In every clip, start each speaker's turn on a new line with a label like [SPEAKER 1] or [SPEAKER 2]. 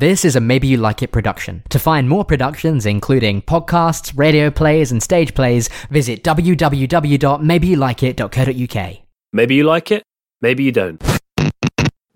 [SPEAKER 1] This is a Maybe You Like It production. To find more productions, including podcasts, radio plays, and stage plays, visit www.maybeyouLikeIt.co.uk.
[SPEAKER 2] Maybe you like it, maybe you don't.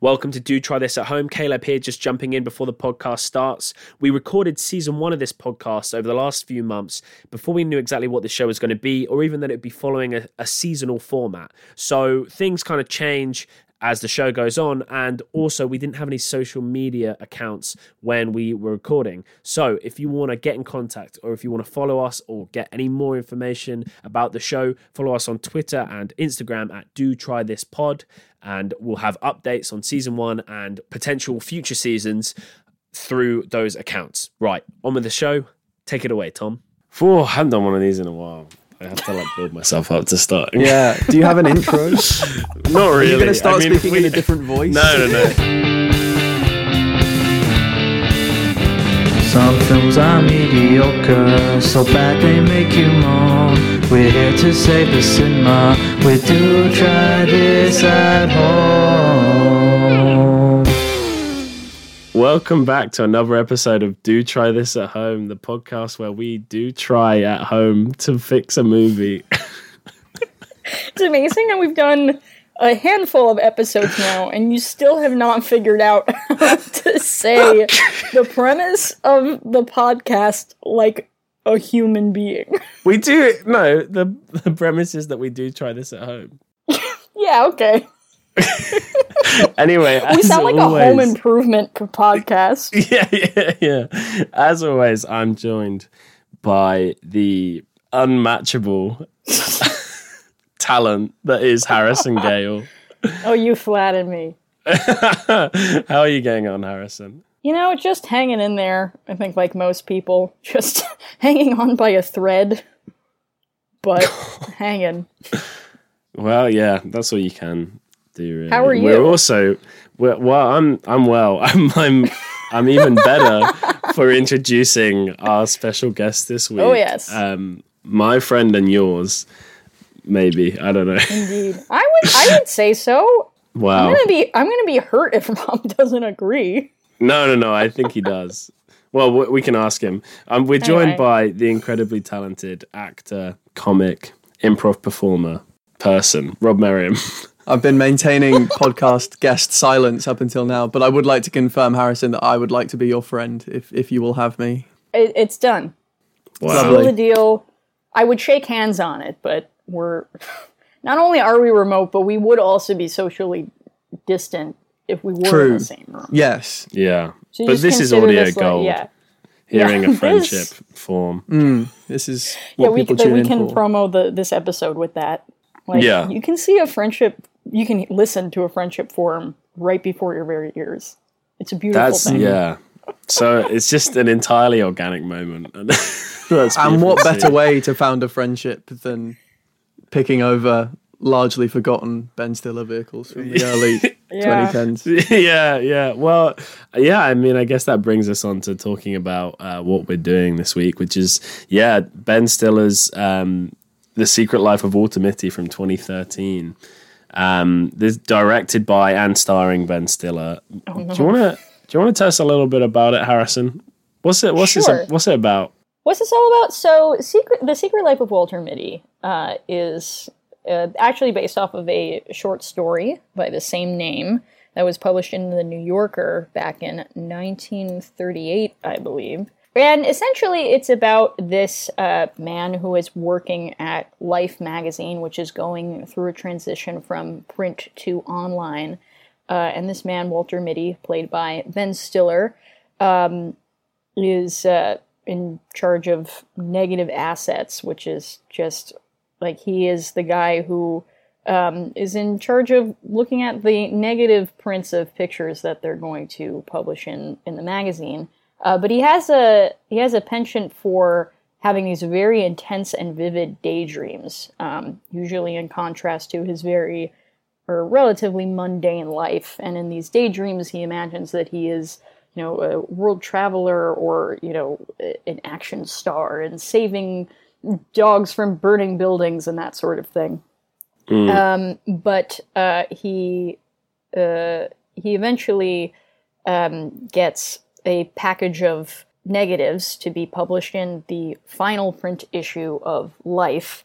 [SPEAKER 2] Welcome to Do Try This at Home. Caleb here, just jumping in before the podcast starts. We recorded season one of this podcast over the last few months before we knew exactly what the show was going to be, or even that it'd be following a, a seasonal format. So things kind of change as the show goes on. And also, we didn't have any social media accounts when we were recording. So, if you want to get in contact or if you want to follow us or get any more information about the show, follow us on Twitter and Instagram at Do Try This Pod. And we'll have updates on season one and potential future seasons through those accounts. Right, on with the show. Take it away, Tom.
[SPEAKER 3] Four, I haven't done one of these in a while. I have to like build myself up to start.
[SPEAKER 4] Yeah. Do you have an intro?
[SPEAKER 3] Not really.
[SPEAKER 4] Are you going to start
[SPEAKER 3] I mean,
[SPEAKER 4] speaking
[SPEAKER 3] we-
[SPEAKER 4] in a different voice?
[SPEAKER 3] No, no, no.
[SPEAKER 5] Some films are mediocre, so bad they make you moan. We're here to save the cinema. We do try this at home.
[SPEAKER 3] Welcome back to another episode of Do Try This at Home, the podcast where we do try at home to fix a movie.
[SPEAKER 6] It's amazing that we've done a handful of episodes now, and you still have not figured out how to say the premise of the podcast like a human being.
[SPEAKER 3] we do no. The the premise is that we do try this at home.
[SPEAKER 6] Yeah, okay.
[SPEAKER 3] Anyway,
[SPEAKER 6] We
[SPEAKER 3] as
[SPEAKER 6] sound like
[SPEAKER 3] always,
[SPEAKER 6] a home improvement podcast.
[SPEAKER 3] yeah, yeah, yeah. As always, I'm joined by the unmatchable talent that is Harrison Gale.
[SPEAKER 6] Oh, you flattered me.
[SPEAKER 3] How are you getting on, Harrison?
[SPEAKER 6] You know, just hanging in there. I think, like most people, just hanging on by a thread, but hanging.
[SPEAKER 3] Well, yeah, that's all you can Really.
[SPEAKER 6] How are you?
[SPEAKER 3] We're also we're, well. I'm I'm well. I'm I'm I'm even better for introducing our special guest this week.
[SPEAKER 6] Oh, yes.
[SPEAKER 3] um, my friend and yours. Maybe I don't know.
[SPEAKER 6] Indeed, I would. I would say so.
[SPEAKER 3] Wow.
[SPEAKER 6] I'm gonna be. I'm gonna be hurt if Rob doesn't agree.
[SPEAKER 3] No, no, no. I think he does. Well, we we can ask him. Um, we're joined
[SPEAKER 6] Anyway.
[SPEAKER 3] by the incredibly talented actor, comic, improv performer, person, Rob Merriam.
[SPEAKER 4] I've been maintaining podcast guest silence up until now, but I would like to confirm, Harrison, that I would like to be your friend if, if you will have me.
[SPEAKER 6] It, it's done. Seal the deal. I would shake hands on it, but we're not only are we remote, but we would also be socially distant if we were in the same room.
[SPEAKER 4] Yes.
[SPEAKER 3] Yeah,
[SPEAKER 6] So
[SPEAKER 3] but this is
[SPEAKER 6] consider
[SPEAKER 3] audio
[SPEAKER 6] this like-
[SPEAKER 3] gold.
[SPEAKER 6] yeah,
[SPEAKER 3] Hearing
[SPEAKER 6] Yeah,
[SPEAKER 3] a
[SPEAKER 6] this-
[SPEAKER 3] friendship form.
[SPEAKER 4] Mm, this is
[SPEAKER 6] yeah. We
[SPEAKER 4] people
[SPEAKER 6] can,
[SPEAKER 4] tune
[SPEAKER 6] we
[SPEAKER 4] in
[SPEAKER 6] can
[SPEAKER 4] for.
[SPEAKER 6] promo the this episode with that. Like,
[SPEAKER 3] Yeah.
[SPEAKER 6] you can see a friendship. You can listen to a friendship forum right before your very ears. It's a beautiful
[SPEAKER 3] That's
[SPEAKER 6] thing.
[SPEAKER 3] yeah. So it's just an entirely organic moment. And, that's
[SPEAKER 4] and what better way to found a friendship than picking over largely forgotten Ben Stiller vehicles from the early
[SPEAKER 6] Yeah.
[SPEAKER 4] 2010s?
[SPEAKER 3] yeah, yeah. Well, yeah. I mean, I guess that brings us on to talking about uh, what we're doing this week, which is yeah, Ben Stiller's um, "The Secret Life of Walter Mitty" from 2013. Um, this directed by and starring Ben Stiller.
[SPEAKER 6] Oh,
[SPEAKER 3] Do you want to do you want to tell us a little bit about it, Harrison? What's it? What's
[SPEAKER 6] Sure.
[SPEAKER 3] this? What's it about?
[SPEAKER 6] What's this all about? So, secret, the Secret Life of Walter Mitty uh, is uh, actually based off of a short story by the same name that was published in the New Yorker back in 1938, I believe. And essentially, it's about this uh, man who is working at Life magazine, which is going through a transition from print to online. Uh, and this man, Walter Mitty, played by Ben Stiller, is uh, in charge of negative assets, which is just like he is the guy who um, is in charge of looking at the negative prints of pictures that they're going to publish in in the magazine. Uh, but he has a he has a penchant for having these very intense and vivid daydreams, um, usually in contrast to his very or relatively mundane life. And in these daydreams, he imagines that he is, you know, a world traveler or, you know, an action star and saving dogs from burning buildings and that sort of thing. Um, but uh, he uh, he eventually um, gets a package of negatives to be published in the final print issue of Life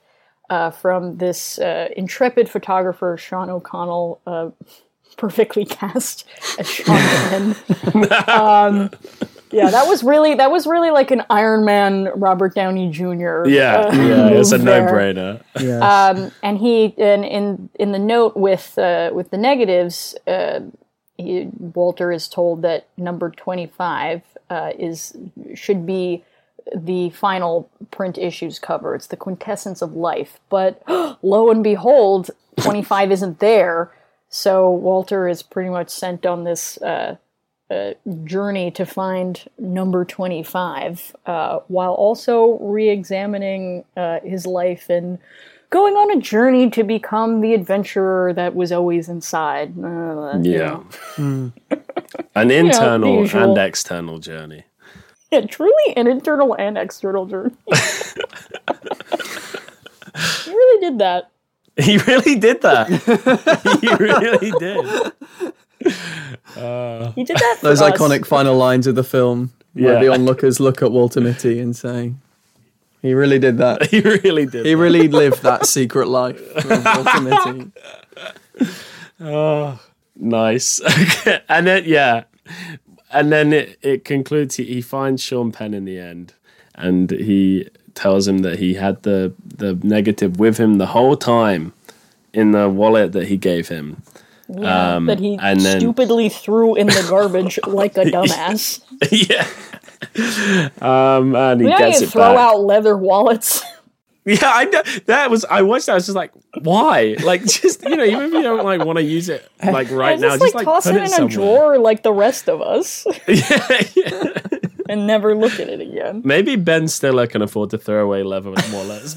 [SPEAKER 6] uh, from this uh, intrepid photographer, Sean O'Connell, uh, perfectly cast as Sean Penn. um, yeah, that was really that was really like an Iron Man Robert Downey Jr.
[SPEAKER 3] Yeah,
[SPEAKER 6] uh,
[SPEAKER 3] yeah, it's a no-brainer.
[SPEAKER 5] Yes.
[SPEAKER 6] Um, and he in in in the note with uh, with the negatives, uh, he, Walter is told that number twenty five uh, is should be the final print issues cover. It's the quintessence of life. But lo and behold, twenty five isn't there. So Walter is pretty much sent on this uh, uh, journey to find number 25 uh, while also re examining uh, his life and going on a journey to become the adventurer that was always inside. Uh, you
[SPEAKER 3] Yeah.
[SPEAKER 6] know.
[SPEAKER 3] An internal
[SPEAKER 6] the usual.
[SPEAKER 3] and external journey.
[SPEAKER 6] Yeah, truly an internal and external journey. he really did that.
[SPEAKER 3] He really did that. he really did.
[SPEAKER 6] He did that for
[SPEAKER 4] Those
[SPEAKER 6] us.
[SPEAKER 4] iconic final lines of the film where
[SPEAKER 3] Yeah.
[SPEAKER 4] the onlookers look at Walter Mitty and say, he really did that.
[SPEAKER 3] He really did.
[SPEAKER 4] He
[SPEAKER 3] that.
[SPEAKER 4] really lived that secret life of Walter
[SPEAKER 3] Nice. And then yeah, and then it, it concludes. He, he finds Sean Penn in the end, and he tells him that he had the the negative with him the whole time in the wallet that he gave him.
[SPEAKER 6] Yeah,
[SPEAKER 3] um,
[SPEAKER 6] that he
[SPEAKER 3] and then-
[SPEAKER 6] stupidly threw in the garbage like a dumbass.
[SPEAKER 3] yeah. Um, and he
[SPEAKER 6] how
[SPEAKER 3] gets it
[SPEAKER 6] throw
[SPEAKER 3] back.
[SPEAKER 6] out leather wallets?
[SPEAKER 3] Yeah, I know. That was I watched. that, I was just like, why? Like, just you know, even if you don't like want to use it like right now,
[SPEAKER 6] just, like,
[SPEAKER 3] like
[SPEAKER 6] toss
[SPEAKER 3] put
[SPEAKER 6] it
[SPEAKER 3] it
[SPEAKER 6] in a drawer like the rest of us
[SPEAKER 3] yeah, yeah.
[SPEAKER 6] and never look at it again.
[SPEAKER 3] Maybe Ben Stiller can afford to throw away leather wallets.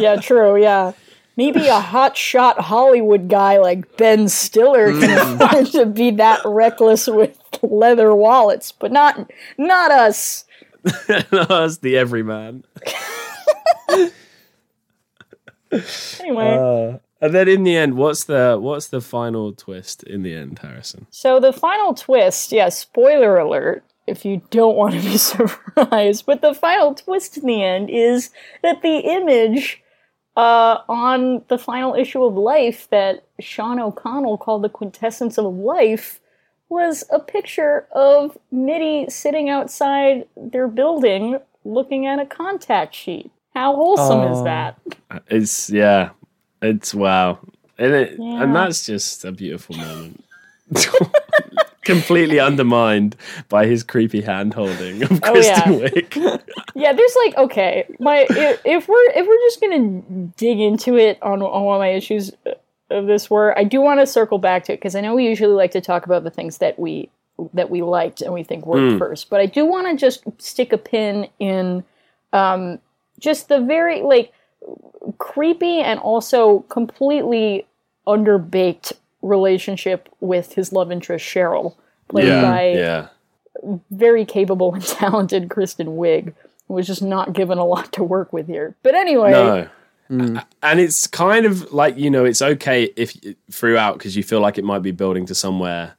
[SPEAKER 6] yeah, true. Yeah. Maybe a hot shot Hollywood guy like Ben Stiller can
[SPEAKER 3] Mm.
[SPEAKER 6] afford to be that reckless with leather wallets, but not not us.
[SPEAKER 3] That's the everyman.
[SPEAKER 6] Anyway,
[SPEAKER 3] Uh, and then in the end, what's the what's the final twist in the end, Harrison?
[SPEAKER 6] so the final twist, yeah, spoiler alert if you don't want to be surprised, but the final twist in the end is that the image uh, on the final issue of Life that Sean O'Connell called the quintessence of life was a picture of Mitty sitting outside their building looking at a contact sheet. How wholesome is
[SPEAKER 4] Oh.
[SPEAKER 6] that?
[SPEAKER 3] It's yeah, it's wow, and it
[SPEAKER 6] Yeah.
[SPEAKER 3] and that's just a beautiful moment. Completely undermined by his creepy hand holding of
[SPEAKER 6] Oh,
[SPEAKER 3] Kristen
[SPEAKER 6] yeah.
[SPEAKER 3] Wiig.
[SPEAKER 6] Yeah, there's like okay, my if, if we're if we're just gonna dig into it on on of my issues of this were, I do want to circle back to it because I know we usually like to talk about the things that we that we liked and we think worked first, but I do want to just stick a pin in um, just the very like creepy and also completely underbaked relationship with his love interest Cheryl, played
[SPEAKER 3] yeah,
[SPEAKER 6] by
[SPEAKER 3] yeah.
[SPEAKER 6] very capable and talented Kristen Wiig, who was just not given a lot to work with here. But anyway,
[SPEAKER 3] No. A- And it's kind of like, you know, it's okay if throughout because you feel like it might be building to somewhere,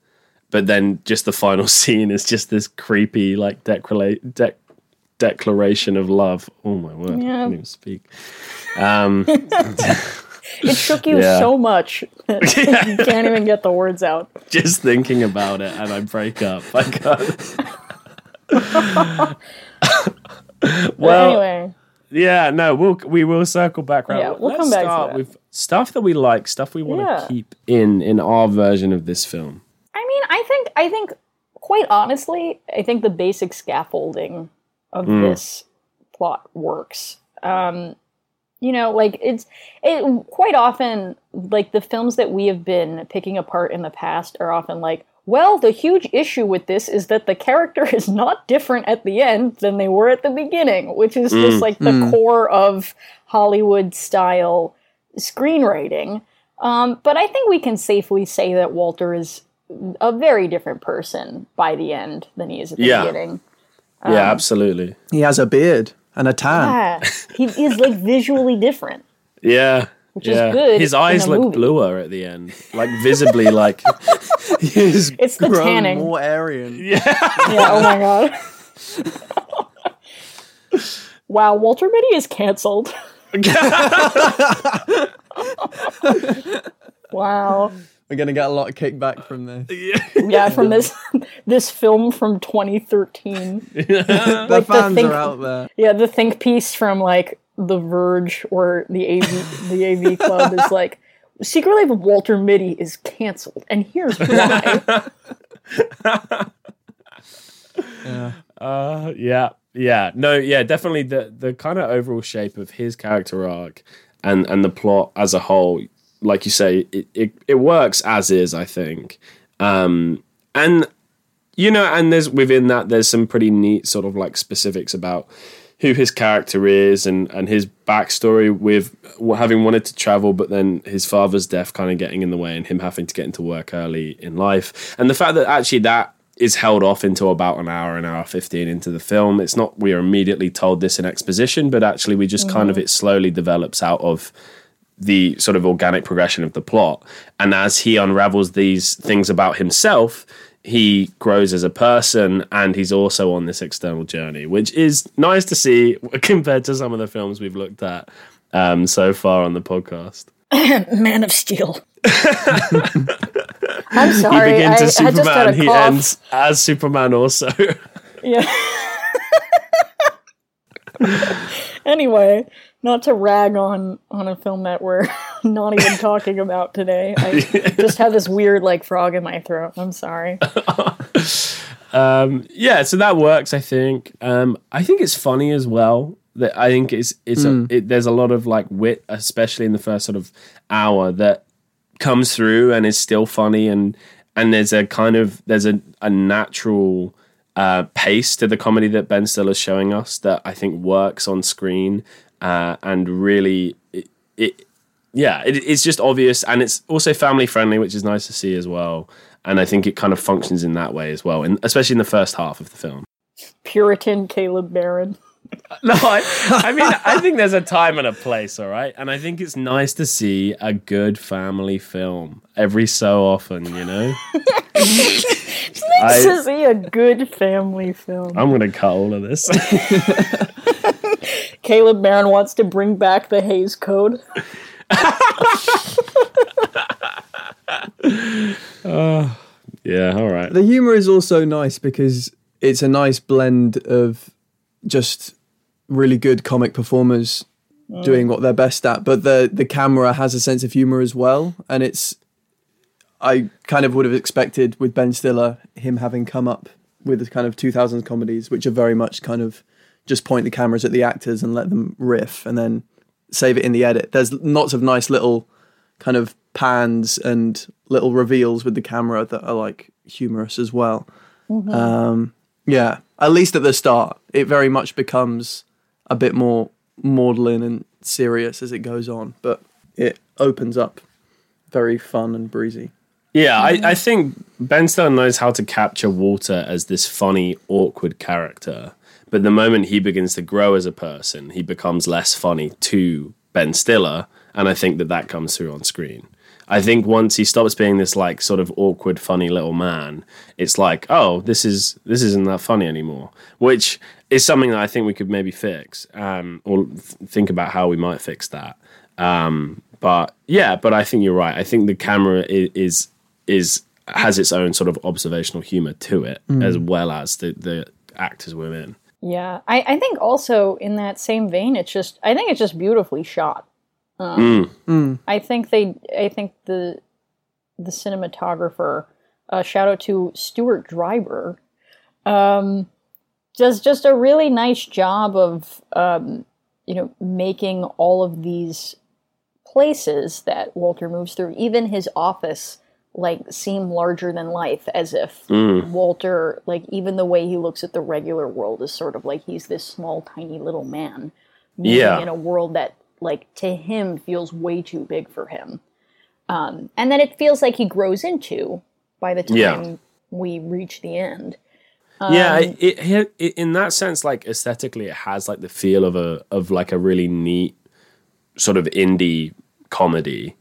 [SPEAKER 3] but then just the final scene is just this creepy, like, declara- dec- declaration of love. Oh, my word. I
[SPEAKER 6] Yeah.
[SPEAKER 3] can't even speak. Um,
[SPEAKER 6] it shook you
[SPEAKER 3] Yeah.
[SPEAKER 6] so much that you can't even get the words out.
[SPEAKER 3] just thinking about it and I break up. I can't. Well,
[SPEAKER 6] anyway,
[SPEAKER 3] Yeah, no, we'll we will circle back around.
[SPEAKER 6] Yeah, we'll
[SPEAKER 3] Let's
[SPEAKER 6] come back
[SPEAKER 3] start with stuff that we like, stuff we want to
[SPEAKER 6] Yeah.
[SPEAKER 3] keep in in our version of this film.
[SPEAKER 6] I mean, I think I think quite honestly, I think the basic scaffolding of this plot works. Um, you know, like it's it quite often like the films that we have been picking apart in the past are often like, well, the huge issue with this is that the character is not different at the end than they were at the beginning, which is just mm, like the mm. core of Hollywood style screenwriting. Um, but I think we can safely say that Walter is a very different person by the end than he is at the
[SPEAKER 3] Yeah.
[SPEAKER 6] beginning.
[SPEAKER 3] yeah, um, absolutely.
[SPEAKER 4] He has a beard and a tan.
[SPEAKER 6] Yeah, he is like visually different.
[SPEAKER 3] Yeah,
[SPEAKER 6] which is good.
[SPEAKER 3] His eyes look
[SPEAKER 6] movie.
[SPEAKER 3] bluer at the end, like visibly, like
[SPEAKER 4] He's
[SPEAKER 6] It's the
[SPEAKER 4] grown
[SPEAKER 6] tanning.
[SPEAKER 4] more Aryan.
[SPEAKER 6] Yeah. Oh my god. wow, Walter Mitty is canceled. wow.
[SPEAKER 4] We're gonna get a lot of kickback from this.
[SPEAKER 6] Yeah, from this this film from 2013.
[SPEAKER 4] The
[SPEAKER 6] Like the
[SPEAKER 4] fans
[SPEAKER 6] think-
[SPEAKER 4] are out there.
[SPEAKER 6] Yeah, the think piece from like The Verge or the AV the AV Club is like Secret Life of Walter Mitty is canceled, and here's why.
[SPEAKER 3] Uh, yeah, yeah, no, yeah, definitely the the kind of overall shape of his character arc and and the plot as a whole, like you say, it it, it works as is. I think, um, and you know, and there's within that there's some pretty neat sort of like specifics about who his character is and and his backstory with having wanted to travel but then his father's death kind of getting in the way and him having to get into work early in life and the fact that actually that is held off into about an hour an hour 15 into the film it's not we are immediately told this in exposition but actually we just kind of it slowly develops out of the sort of organic progression of the plot. And as he unravels these things about himself, he grows as a person and he's also on this external journey, which is nice to see compared to some of the films we've looked at um, so far on the podcast.
[SPEAKER 6] Man of Steel. I'm sorry.
[SPEAKER 3] He
[SPEAKER 6] sorry.
[SPEAKER 3] begins
[SPEAKER 6] I,
[SPEAKER 3] as
[SPEAKER 6] I just got
[SPEAKER 3] Superman,
[SPEAKER 6] a
[SPEAKER 3] he
[SPEAKER 6] cough.
[SPEAKER 3] ends as Superman also.
[SPEAKER 6] Yeah. anyway, not to rag on on a film that we're not even talking about today. I just have this weird like frog in my throat. I'm sorry.
[SPEAKER 3] um, yeah, so that works. I think. Um, I think it's funny as well. That I think it's it's a, it, there's a lot of like wit, especially in the first sort of hour that comes through and is still funny and and there's a kind of there's a, a natural uh, pace to the comedy that Ben Stiller's showing us that I think works on screen uh, and really it, it yeah it, it's just obvious and it's also family friendly which is nice to see as well and I think it kind of functions in that way as well and especially in the first half of the film.
[SPEAKER 6] Puritan Caleb Barron.
[SPEAKER 3] No, I, I mean, I think there's a time and a place, all right? And I think it's nice to see a good family film every so often, you know?
[SPEAKER 6] This
[SPEAKER 3] I-
[SPEAKER 6] is a good family film.
[SPEAKER 3] I'm going to cut all of this.
[SPEAKER 6] Caleb Barron wants to bring back the Hayes Code.
[SPEAKER 3] Uh, yeah, all right.
[SPEAKER 4] The humor is also nice because it's a nice blend of just really good comic performers oh. doing what they're best at, but the the camera has a sense of humor as well, and it's I kind of would have expected with Ben Stiller him having come up with the kind of 2000s comedies, which are very much kind of just point the cameras at the actors and let them riff, and then save it in the edit. There's lots of nice little kind of pans and little reveals with the camera that are like humorous as well. Um, yeah, at least at the start, it very much becomes a bit more maudlin and serious as it goes on, but it opens up very fun and breezy.
[SPEAKER 3] Yeah, I, I think Ben Stiller knows how to capture Walter as this funny, awkward character. But the moment he begins to grow as a person, he becomes less funny to Ben Stiller. And I think that that comes through on screen. I think once he stops being this like sort of awkward, funny little man, it's like, oh, this is this isn't that funny anymore. Which is something that I think we could maybe fix, um, or th- think about how we might fix that. Um, but yeah, but I think you're right. I think the camera is is, is has its own sort of observational humor to it, as well as the the actors we're in.
[SPEAKER 6] Yeah, I, I think also in that same vein, it's just I think it's just beautifully shot. Um, I think they I think the the cinematographer, uh, shout out to Stuart Dryburgh, um, does just a really nice job of um, you know making all of these places that Walter moves through, even his office, like seem larger than life, as if Walter, like even the way he looks at the regular world is sort of like he's this small, tiny little man
[SPEAKER 3] Yeah.
[SPEAKER 6] in a world that, like, to him feels way too big for him. Um, and then it feels like he grows into by the time
[SPEAKER 3] Yeah.
[SPEAKER 6] we reach the end.
[SPEAKER 3] yeah,
[SPEAKER 6] Um,
[SPEAKER 3] it, it, it in that sense, like aesthetically, it has like the feel of a of like a really neat sort of indie comedy.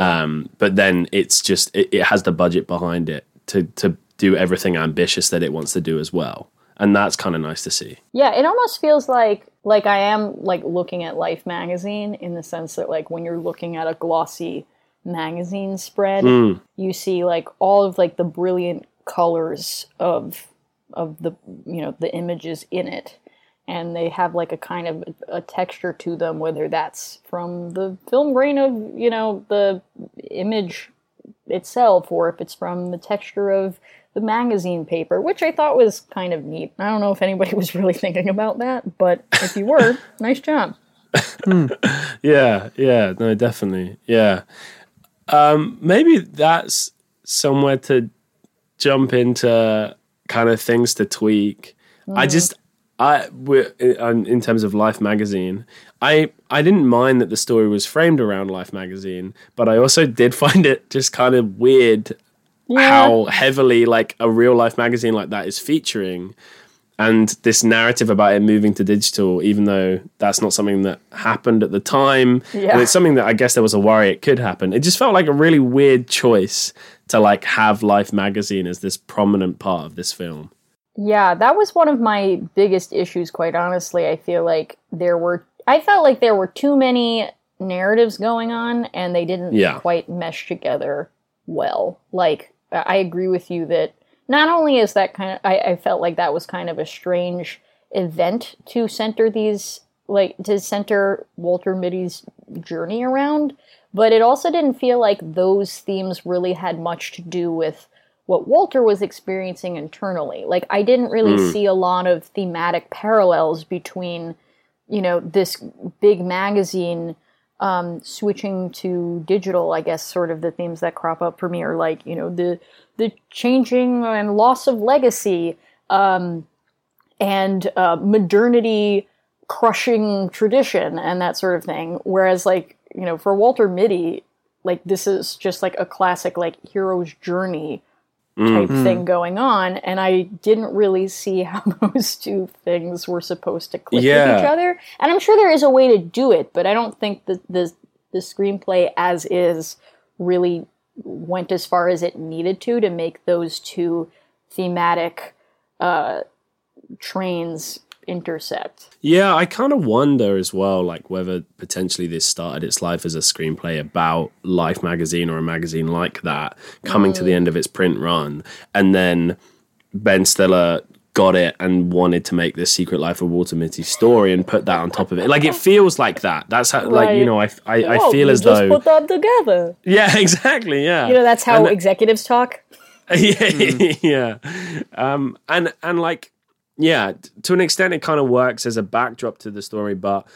[SPEAKER 3] Um, but then it's just it, it has the budget behind it to to do everything ambitious that it wants to do as well, and that's kind of nice to see.
[SPEAKER 6] Yeah, it almost feels like like I am like looking at Life magazine in the sense that like when you're looking at a glossy magazine spread, you see like all of like the brilliant colors of of the you know the images in it and they have like a kind of a texture to them whether that's from the film grain of you know the image itself or if it's from the texture of the magazine paper which i thought was kind of neat i don't know if anybody was really thinking about that but if you were nice job
[SPEAKER 3] Yeah, yeah, no, definitely, yeah. Um, maybe that's somewhere to jump into kind of things to tweak. I just, I in in terms of Life magazine, I I didn't mind that the story was framed around Life magazine, but I also did find it just kind of weird how heavily like a real life magazine like that is featuring and this narrative about it moving to digital even though that's not something that happened at the time.
[SPEAKER 6] Yeah.
[SPEAKER 3] and it's something that i guess there was a worry it could happen. It just felt like a really weird choice to like have life magazine as this prominent part of this film
[SPEAKER 6] Yeah, that was one of my biggest issues, quite honestly. I feel like there were, I felt like there were too many narratives going on and they didn't
[SPEAKER 3] Yeah.
[SPEAKER 6] quite mesh together well. Like, I agree with you that not only is that kind of, I, I felt like that was kind of a strange event to center these, like, to center Walter Mitty's journey around, but it also didn't feel like those themes really had much to do with what Walter was experiencing internally. Like I didn't really see a lot of thematic parallels between, you know, this big magazine um, switching to digital. I guess sort of the themes that crop up for me are like, you know, the the changing and loss of legacy, um, and uh, modernity crushing tradition and that sort of thing. Whereas, like, you know, for Walter Mitty, like this is just like a classic like hero's journey type thing going on and i didn't really see how those two things were supposed to click with each other. And i'm sure there is a way to do it but i don't think that the the screenplay as is really went as far as it needed to to make those two thematic uh trains intersect
[SPEAKER 3] Yeah, I kind of wonder as well, like whether potentially this started its life as a screenplay about Life magazine or a magazine like that coming to the end of its print run, and then Ben Stiller got it and wanted to make this Secret Life of Walter Mitty story and put that on top of it. Like it feels like that. That's how, like you know, I I, I
[SPEAKER 6] Oh,
[SPEAKER 3] feel as though
[SPEAKER 6] put that together
[SPEAKER 3] yeah, exactly, yeah.
[SPEAKER 6] you know that's how
[SPEAKER 3] And-
[SPEAKER 6] executives talk
[SPEAKER 3] yeah, yeah. Um, and and like, yeah, to an extent, it kind of works as a backdrop to the story, but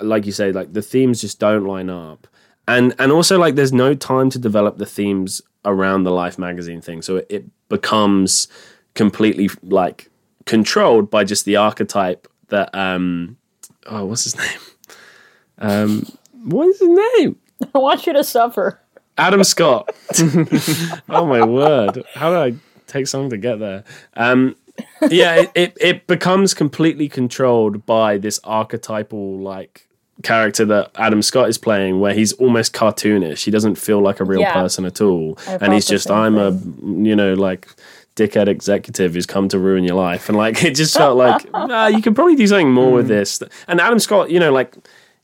[SPEAKER 3] like you say, like the themes just don't line up, and and also like there's no time to develop the themes around the Life magazine thing, so it, it becomes completely like controlled by just the archetype that um, oh, what's his name? Um, what is his name?
[SPEAKER 6] i want you to suffer
[SPEAKER 3] Adam Scott. oh my word! How did I take so long to get there? Um, yeah, it, it it becomes completely controlled by this archetypal like character that Adam Scott is playing, where he's almost cartoonish. He doesn't feel like a real
[SPEAKER 6] Yeah.
[SPEAKER 3] person at all,
[SPEAKER 6] I
[SPEAKER 3] and he's just I'm a you know like dickhead executive who's come to ruin your life, and like it just felt like ah, you could probably do something more with this. And Adam Scott, you know, like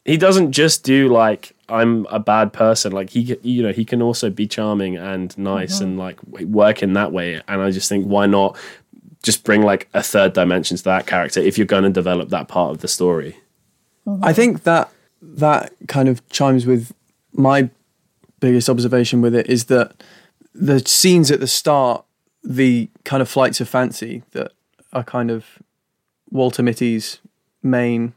[SPEAKER 3] he doesn't just do like I'm a bad person. Like he, you know, he can also be charming and nice and like work in that way. And I just think why not just bring like a third dimension to that character if you're going to develop that part of the story.
[SPEAKER 4] I think that that kind of chimes with my biggest observation with it is that the scenes at the start, the kind of flights of fancy that are kind of Walter Mitty's main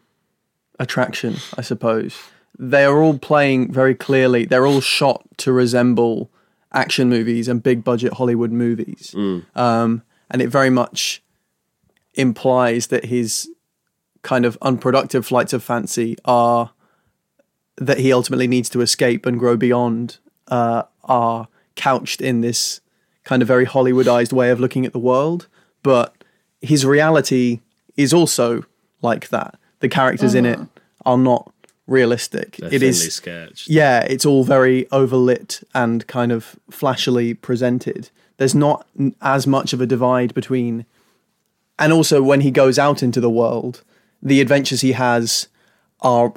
[SPEAKER 4] attraction, I suppose. They are all playing very clearly. They're all shot to resemble action movies and big budget Hollywood movies. Um, and it very much implies that his kind of unproductive flights of fancy are that he ultimately needs to escape and grow beyond uh, are couched in this kind of very Hollywoodized way of looking at the world. But his reality is also like that. The characters in it are not realistic.
[SPEAKER 3] They're
[SPEAKER 4] it is
[SPEAKER 3] sketched.
[SPEAKER 4] yeah, it's all very overlit and kind of flashily presented. There's not as much of a divide between, and also when he goes out into the world, the adventures he has are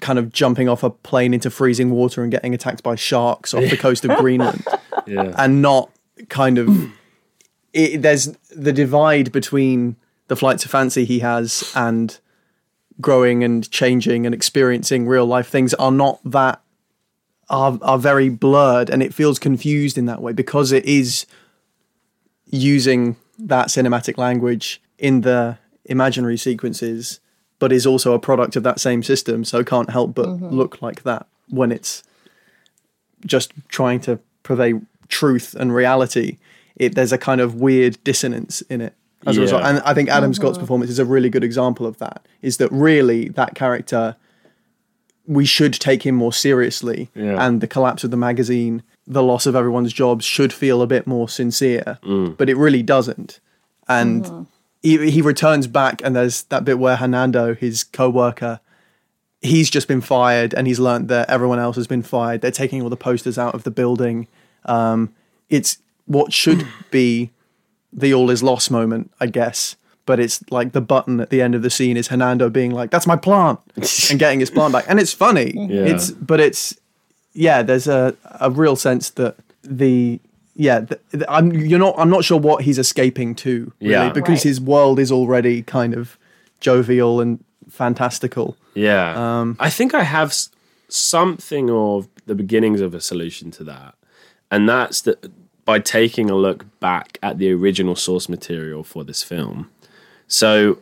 [SPEAKER 4] kind of jumping off a plane into freezing water and getting attacked by sharks off the coast of Greenland,
[SPEAKER 3] Yeah.
[SPEAKER 4] and not kind of. It, there's the divide between the flights of fancy he has and growing and changing and experiencing real life things are not that are are very blurred and it feels confused in that way because it is using that cinematic language in the imaginary sequences but is also a product of that same system. So can't help but mm-hmm. look like that when it's just trying to purvey truth and reality. It there's a kind of weird dissonance in it as a result. And i think adam scott's mm-hmm. performance is a really good example of that is that really that character we should take him more seriously.
[SPEAKER 3] Yeah.
[SPEAKER 4] and the collapse of the magazine the loss of everyone's jobs should feel a bit more sincere but it really doesn't. And he, he returns back and there's that bit where hernando his co-worker he's just been fired and he's learnt that everyone else has been fired. They're taking all the posters out of the building. Um, it's what should be the all is lost moment i guess but it's like the button at the end of the scene is hernando being like that's my plant and getting his plant back and it's funny it's but it's yeah there's a, a real sense that the yeah th th- i'm you're not i'm not sure what he's escaping to really
[SPEAKER 3] Yeah.
[SPEAKER 4] because
[SPEAKER 6] Right.
[SPEAKER 4] his world is already kind of jovial and fantastical
[SPEAKER 3] Yeah.
[SPEAKER 4] Um,
[SPEAKER 3] I think I have s- something of the beginnings of a solution to that. And that's that by taking a look back at the original source material for this film. So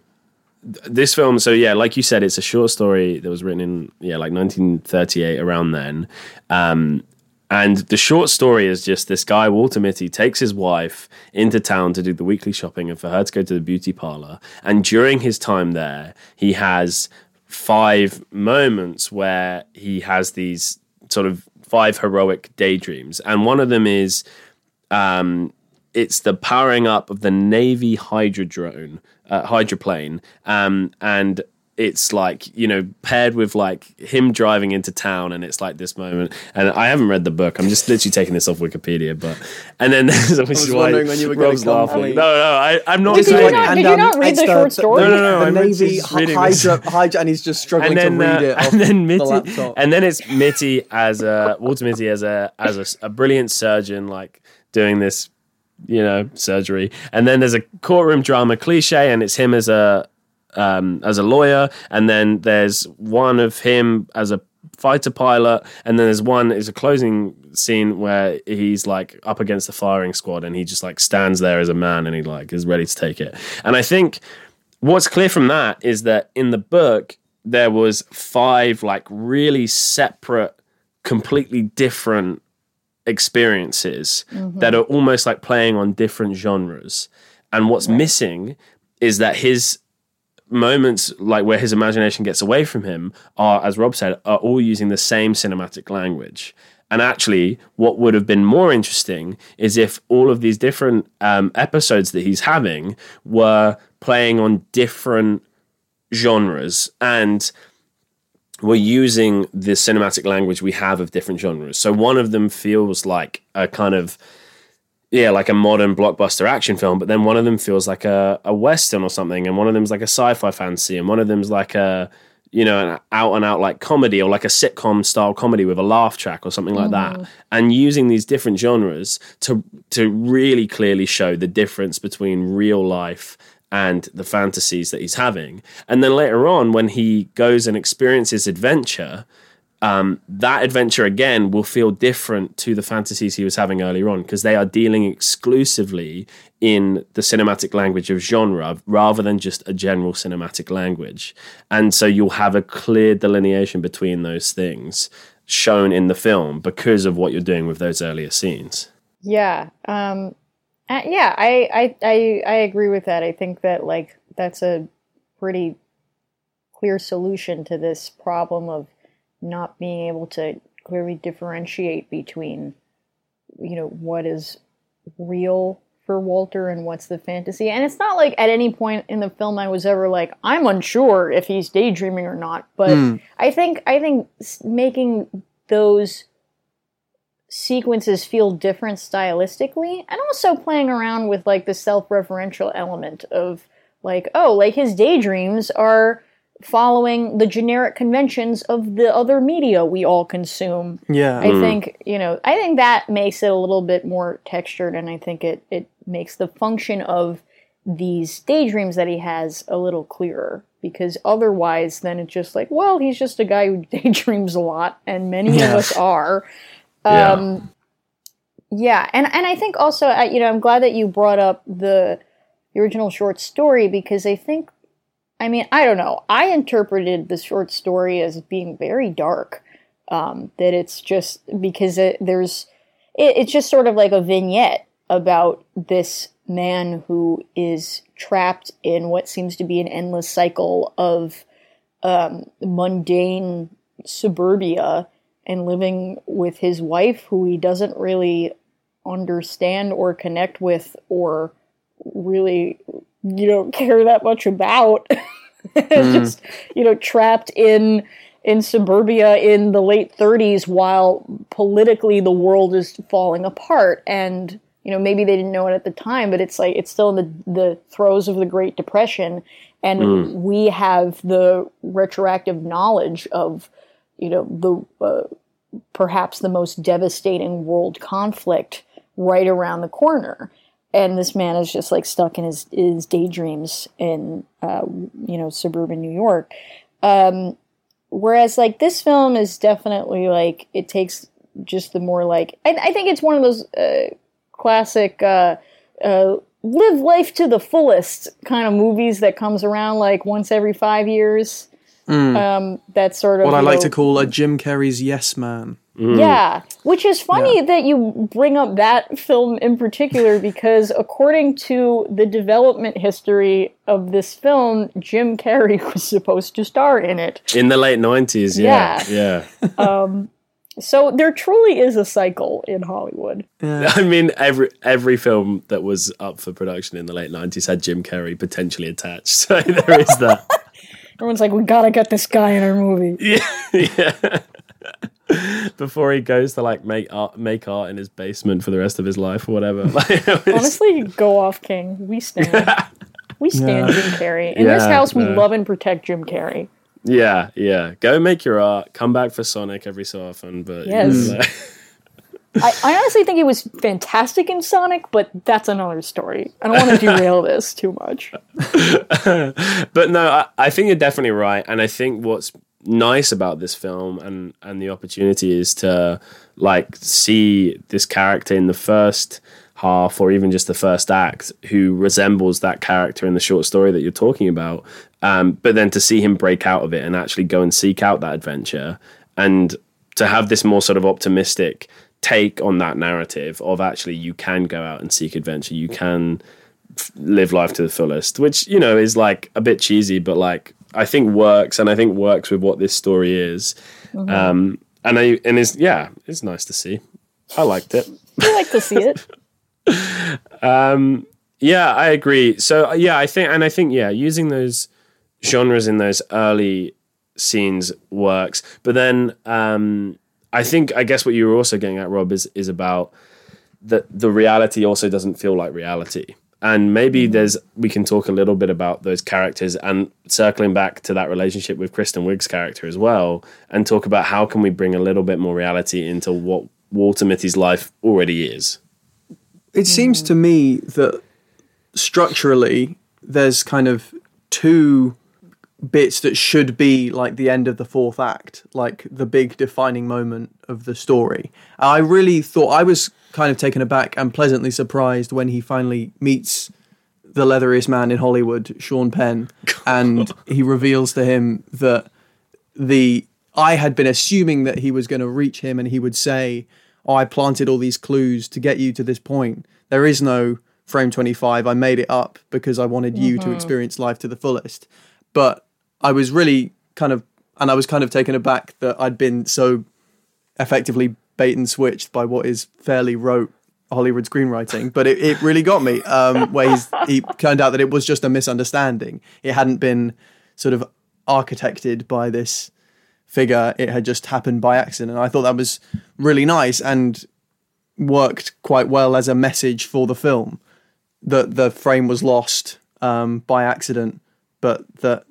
[SPEAKER 3] this film, so yeah, like you said, it's a short story that was written in yeah, like 1938 around then. Um, and the short story is just this guy, Walter Mitty, takes his wife into town to do the weekly shopping and for her to go to the beauty parlor. And during his time there, he has five moments where he has these sort of five heroic daydreams. And one of them is um, it's the powering up of the Navy hydrodrone, uh, hydroplane, um, and it's like you know paired with like him driving into town, and it's like this moment. And I haven't read the book; I'm just literally taking this off Wikipedia. But and then there's which is why
[SPEAKER 4] wondering when you were gonna
[SPEAKER 3] Rob's
[SPEAKER 4] come
[SPEAKER 3] laughing. No, no, I, I'm not
[SPEAKER 6] Did you
[SPEAKER 3] saying
[SPEAKER 6] not-
[SPEAKER 3] it.
[SPEAKER 6] did you not read
[SPEAKER 4] it's
[SPEAKER 6] the short story?
[SPEAKER 3] No, no, no,
[SPEAKER 4] The
[SPEAKER 3] I'm
[SPEAKER 4] Navy
[SPEAKER 3] just reading this.
[SPEAKER 4] Hydra, Hydra, and he's just struggling
[SPEAKER 3] then,
[SPEAKER 4] to read
[SPEAKER 3] uh,
[SPEAKER 4] it. off
[SPEAKER 3] and then
[SPEAKER 4] the
[SPEAKER 3] Mitty,
[SPEAKER 4] laptop.
[SPEAKER 3] and then it's Mitty as a Walter Mitty as a as a s- a, brilliant surgeon, like doing this, you know, surgery. And then there's a courtroom drama cliche, and it's him as a um, as a lawyer, and then there's one of him as a fighter pilot, and then there's one is a closing scene where he's like up against the firing squad, and he just like stands there as a man, and he like is ready to take it. And I think what's clear from that is that in the book there was five like really separate completely different experiences that are almost like playing on different genres. And what's missing is that his moments like where his imagination gets away from him are as rob said are all using the same cinematic language. And actually what would have been more interesting is if all of these different um, episodes that he's having were playing on different genres. And we're using the cinematic language we have of different genres. So one of them feels like a kind of yeah, like a modern blockbuster action film, but then one of them feels like a, a western or something, and one of them's like a sci-fi fantasy, and one of them's like a you know an out and out like comedy or like a sitcom style comedy with a laugh track or something like that, mm. and using these different genres to to really clearly show the difference between real life and the fantasies that he's having. And then later on, when he goes and experiences adventure, um, that adventure again will feel different to the fantasies he was having earlier on because they are dealing exclusively in the cinematic language of genre rather than just a general cinematic language. And so you'll have a clear delineation between those things shown in the film because of what you're doing with those earlier scenes.
[SPEAKER 6] Yeah. Um uh, yeah, I, I I I agree with that. I think that like that's a pretty clear solution to this problem of not being able to clearly differentiate between you know what is real for Walter and what's the fantasy. And it's not like at any point in the film I was ever like I'm unsure if he's daydreaming or not. But I think I think making those sequences feel different stylistically and also playing around with like the self-referential element of like oh like his daydreams are following the generic conventions of the other media we all consume
[SPEAKER 4] Yeah.
[SPEAKER 6] I mm. think you know I think that makes it a little bit more textured, and I think it it makes the function of these daydreams that he has a little clearer. Because otherwise, then it's just like, well, he's just a guy who daydreams a lot, and many
[SPEAKER 4] Yeah.
[SPEAKER 6] of us are.
[SPEAKER 3] Yeah.
[SPEAKER 6] Um, yeah, and and I think also, I, you know, I'm glad that you brought up the, the original short story because I think, I mean, I don't know, I interpreted the short story as being very dark um, that it's just because it, there's it, it's just sort of like a vignette about this man who is trapped in what seems to be an endless cycle of um, mundane suburbia and living with his wife who he doesn't really understand or connect with or really you know care that much about. Hmm. Just you know trapped in in suburbia in the late 30s while politically the world is falling apart. And you know maybe they didn't know it at the time but it's like it's still in the the throes of the great depression. And hmm. we have the retroactive knowledge of you know the uh, perhaps the most devastating world conflict right around the corner and this man is just like stuck in his his daydreams in uh, you know suburban New York. Um, whereas like this film is definitely like it takes just the more like I, I think it's one of those uh, classic uh, uh, live life to the fullest kind of movies that comes around like once every five years. Mm. Um, that sort of
[SPEAKER 4] what I like
[SPEAKER 6] know,
[SPEAKER 4] to call a Jim Carrey's Yes Man. Mm.
[SPEAKER 6] yeah, which is funny that you bring up that film in particular because according to the development history of this film, Jim Carrey was supposed to star in it.
[SPEAKER 3] In the late nineties, yeah, yeah.
[SPEAKER 6] Um, so there truly is a cycle in Hollywood.
[SPEAKER 3] I mean, every every film that was up for production in the late nineties had Jim Carrey potentially attached. So there is that.
[SPEAKER 6] Everyone's like, "We gotta get this guy in our movie."
[SPEAKER 3] yeah. Before he goes to like make art, make art in his basement for the rest of his life or whatever. Like, was-
[SPEAKER 6] Honestly, go off, King. We stand. We stand Jim Carrey. In this house, we
[SPEAKER 3] no.
[SPEAKER 6] love and protect Jim Carrey.
[SPEAKER 3] yeah, yeah. Go make your art. Come back for Sonic every so often. But
[SPEAKER 6] Yes.
[SPEAKER 3] like-
[SPEAKER 6] I, I honestly think he was fantastic in Sonic, but that's another story. I don't want to derail this too much.
[SPEAKER 3] but no, I, I think you're definitely right, and I think what's nice about this film and and the opportunity is to like see this character in the first half or even just the first act who resembles that character in the short story that you're talking about um, but then to see him break out of it and actually go and seek out that adventure and to have this more sort of optimistic take on that narrative of actually you can go out and seek adventure you can live life to the fullest, which you know is like a bit cheesy, but like I think works, and I think works with what this story is. Um, and I and it's yeah, it's nice to see. I liked it.
[SPEAKER 6] I like to see it.
[SPEAKER 3] Um, yeah, I agree. So uh, yeah, I think and I think yeah, using those genres in those early scenes works. But then um, I think I guess what you were also getting at, Rob, is is about that the reality also doesn't feel like reality. And maybe mm-hmm. there's we can talk a little bit about those characters and circling back to that relationship with Kristen Wiig's character as well, and talk about how can we bring a little bit more reality into what Walter Mitty's life already is.
[SPEAKER 4] It seems mm-hmm. to me that structurally there's kind of two bits that should be like the end of the fourth act, like the big defining moment of the story. I really thought I was kind of taken aback and pleasantly surprised when he finally meets the leatheriest man in Hollywood, Sean Penn, and he reveals to him that the I had been assuming that he was going to reach him and he would say, "Oh, I planted all these clues to get you to this point. There is no frame 25. I made it up because I wanted you to mm-hmm. experience life to the fullest." But I was really kind of and I was kind of taken aback that I'd been so effectively bait and switched by what is fairly rote Hollywood screenwriting, but it, it really got me. Um, where he's, he turned out that it was just a misunderstanding. It hadn't been sort of architected by this figure. It had just happened by accident. And I thought that was really nice and worked quite well as a message for the film. That the frame was lost um, by accident, but that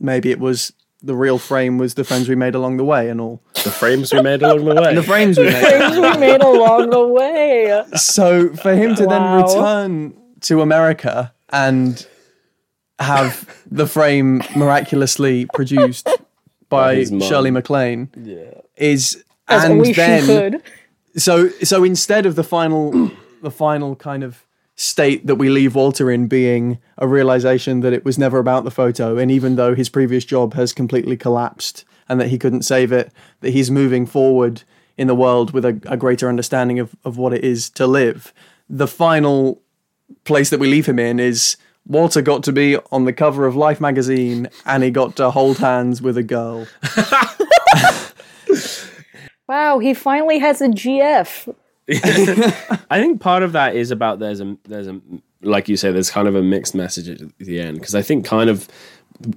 [SPEAKER 4] maybe it was the real frame was the friends we made along the way and all.
[SPEAKER 3] The frames we made along the way.
[SPEAKER 4] The frames we made.
[SPEAKER 6] Things we made along the way.
[SPEAKER 4] so for him to then return to America and have the frame miraculously produced by. Shirley MacLaine is
[SPEAKER 6] As
[SPEAKER 4] and
[SPEAKER 6] only
[SPEAKER 4] then
[SPEAKER 6] could.
[SPEAKER 4] so so instead of the final the final kind of state that we leave Walter in being a realization that it was never about the photo and even though his previous job has completely collapsed and that he couldn't save it that he's moving forward in the world with a, a greater understanding of, of what it is to live the final place that we leave him in is Walter got to be on the cover of Life magazine and he got to hold hands with a girl.
[SPEAKER 6] Wow, he finally has a GF.
[SPEAKER 3] I think part of that is about there's a there's a like you say there's kind of a mixed message at the end. Because I think kind of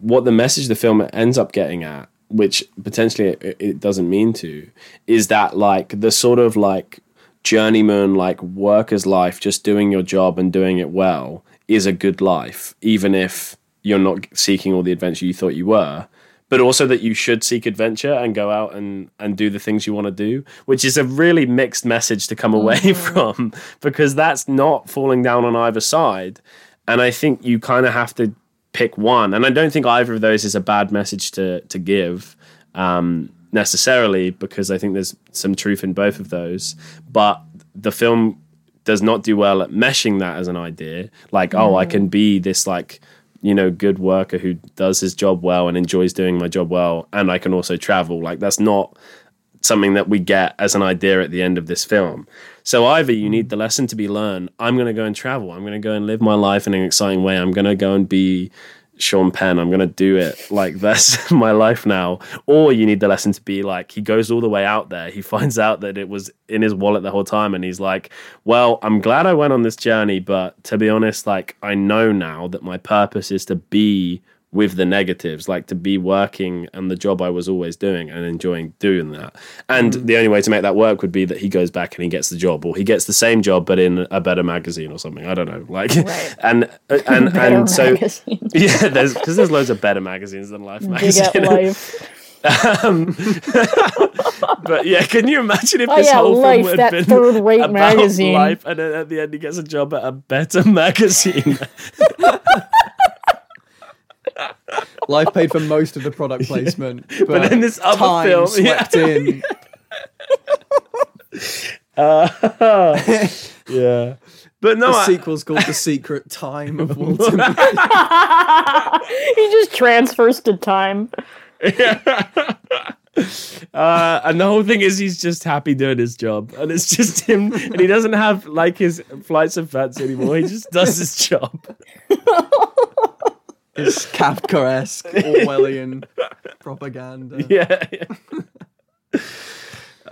[SPEAKER 3] what the message the film ends up getting at, which potentially it, it doesn't mean to, is that like the sort of like journeyman like worker's life, just doing your job and doing it well, is a good life, even if you're not seeking all the adventure you thought you were but also that you should seek adventure and go out and, and do the things you want to do, which is a really mixed message to come away from because that's not falling down on either side. And I think you kind of have to pick one. And I don't think either of those is a bad message to, to give um, necessarily because I think there's some truth in both of those. But the film does not do well at meshing that as an idea. Like, oh, I can be this like you know good worker who does his job well and enjoys doing my job well and i can also travel. Like that's not something that we get as an idea at the end of this film. So either you need mm. the lesson to be learned. I'm going to go and travel. I'm going to go and live my life in an exciting way. I'm going to go and be Sean Penn, I'm going to do it like that's my life now. Or you need the lesson to be like, he goes all the way out there. He finds out that it was in his wallet the whole time. And he's like, well, I'm glad I went on this journey. But to be honest, like, I know now that my purpose is to be with the negatives, like to be working and the job I was always doing and enjoying doing that. And the only way to make that work would be that he goes back and he gets the job, or he gets the same job but in a better magazine or something. I don't know, like,
[SPEAKER 6] Right.
[SPEAKER 3] and and and so
[SPEAKER 6] magazine.
[SPEAKER 3] yeah, there's because there's loads of better magazines than Life magazine. Um, but yeah, can you imagine if
[SPEAKER 6] Oh,
[SPEAKER 3] this
[SPEAKER 6] yeah,
[SPEAKER 3] whole
[SPEAKER 6] Life,
[SPEAKER 3] film had
[SPEAKER 6] that
[SPEAKER 3] been
[SPEAKER 6] third-rate
[SPEAKER 3] about
[SPEAKER 6] magazine.
[SPEAKER 3] life, and then at the end he gets a job at a better magazine?
[SPEAKER 4] Life paid for most of the product placement, but,
[SPEAKER 3] then this other
[SPEAKER 4] time
[SPEAKER 3] film-
[SPEAKER 4] swept in.
[SPEAKER 3] yeah, but no,
[SPEAKER 4] The
[SPEAKER 3] I-
[SPEAKER 4] sequel's called The Secret Time of Walter.
[SPEAKER 6] he just transfers to time.
[SPEAKER 3] Uh, and the whole thing is he's just happy doing his job, and it's just him, and he doesn't have like his flights of fancy anymore. He just does his job.
[SPEAKER 4] It's Kafka-esque, Orwellian propaganda.
[SPEAKER 3] Yeah. yeah.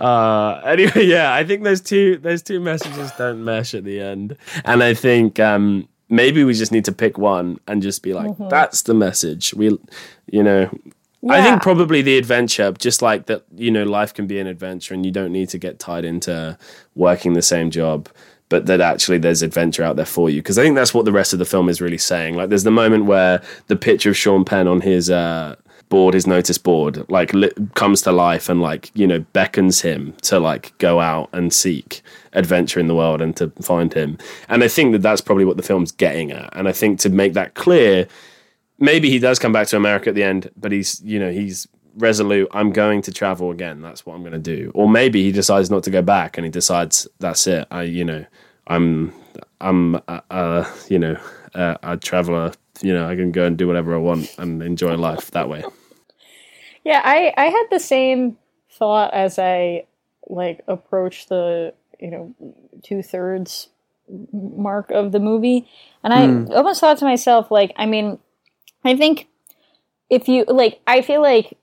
[SPEAKER 3] uh, anyway, yeah, I think those two those two messages don't mesh at the end, and I think um, maybe we just need to pick one and just be like, that's the message. We, you know. I think probably the adventure, just like that, you know, life can be an adventure and you don't need to get tied into working the same job, but that actually there's adventure out there for you. Because I think that's what the rest of the film is really saying. Like, there's the moment where the picture of Sean Penn on his uh, board, his notice board, like li- comes to life and like, you know, beckons him to like go out and seek adventure in the world and to find him. And I think that that's probably what the film's getting at. And I think to make that clear, maybe he does come back to America at the end, but he's you know he's resolute. I'm going to travel again. That's what I'm going to do. Or maybe he decides not to go back and he decides that's it. I you know I'm I'm uh, uh you know uh, a traveler. You know I can go and do whatever I want and enjoy life that way.
[SPEAKER 6] Yeah, I I had the same thought as I like approached the you know two thirds mark of the movie, and I almost thought to myself like, I mean, I think if you like, I feel like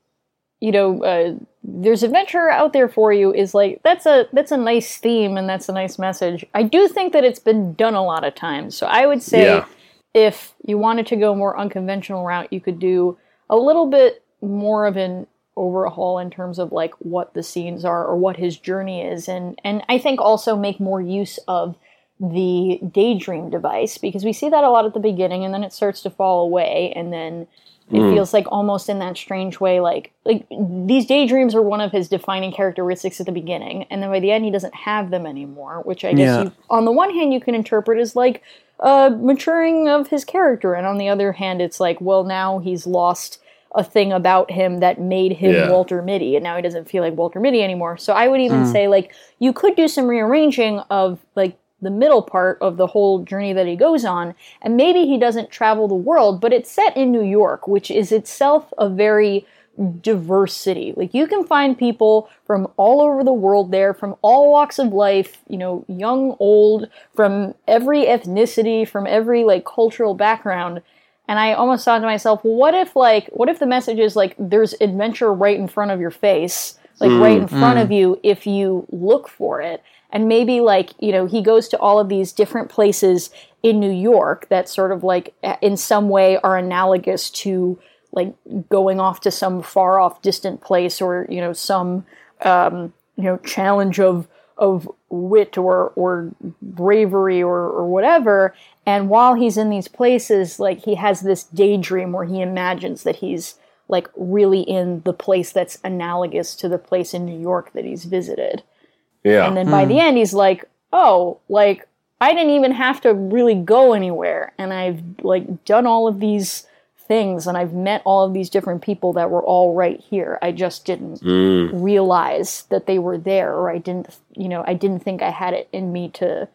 [SPEAKER 6] you know uh, there's adventure out there for you is like that's a that's a nice theme and that's a nice message. I do think that it's been done a lot of times. So I would say
[SPEAKER 3] Yeah.
[SPEAKER 6] if you wanted to go more unconventional route, you could do a little bit more of an overhaul in terms of like what the scenes are or what his journey is and and I think also make more use of the daydream device because we see that a lot at the beginning and then it starts to fall away and then it feels like almost in that strange way like like these daydreams are one of his defining characteristics at the beginning and then by the end he doesn't have them anymore which i guess
[SPEAKER 4] Yeah.
[SPEAKER 6] you, on the one hand you can interpret as like uh maturing of his character and on the other hand it's like well now he's lost a thing about him that made him
[SPEAKER 3] Yeah.
[SPEAKER 6] Walter Mitty, and now he doesn't feel like Walter Mitty anymore. So I would even say like you could do some rearranging of like the middle part of the whole journey that he goes on, and maybe he doesn't travel the world, but it's set in New York, which is itself a very diverse city. Like you can find people from all over the world there, from all walks of life, you know, young, old, from every ethnicity, from every like cultural background. And I almost thought to myself, well, what if like what if the message is like there's adventure right in front of your face, like right in mm, front of mm. you if you look for it. And maybe like, you know, he goes to all of these different places in New York that sort of like in some way are analogous to like going off to some far off distant place or, you know, some um, you know, challenge of of wit or or bravery or or whatever. And while he's in these places, like he has this daydream where he imagines that he's like really in the place that's analogous to the place in New York that he's visited.
[SPEAKER 3] Yeah.
[SPEAKER 6] And then by the hmm. end, he's like, oh, like I didn't even have to really go anywhere. And I've like done all of these things and I've met all of these different people that were all right here. I just didn't hmm. realize that they were there or I didn't, you know, I didn't think I had it in me to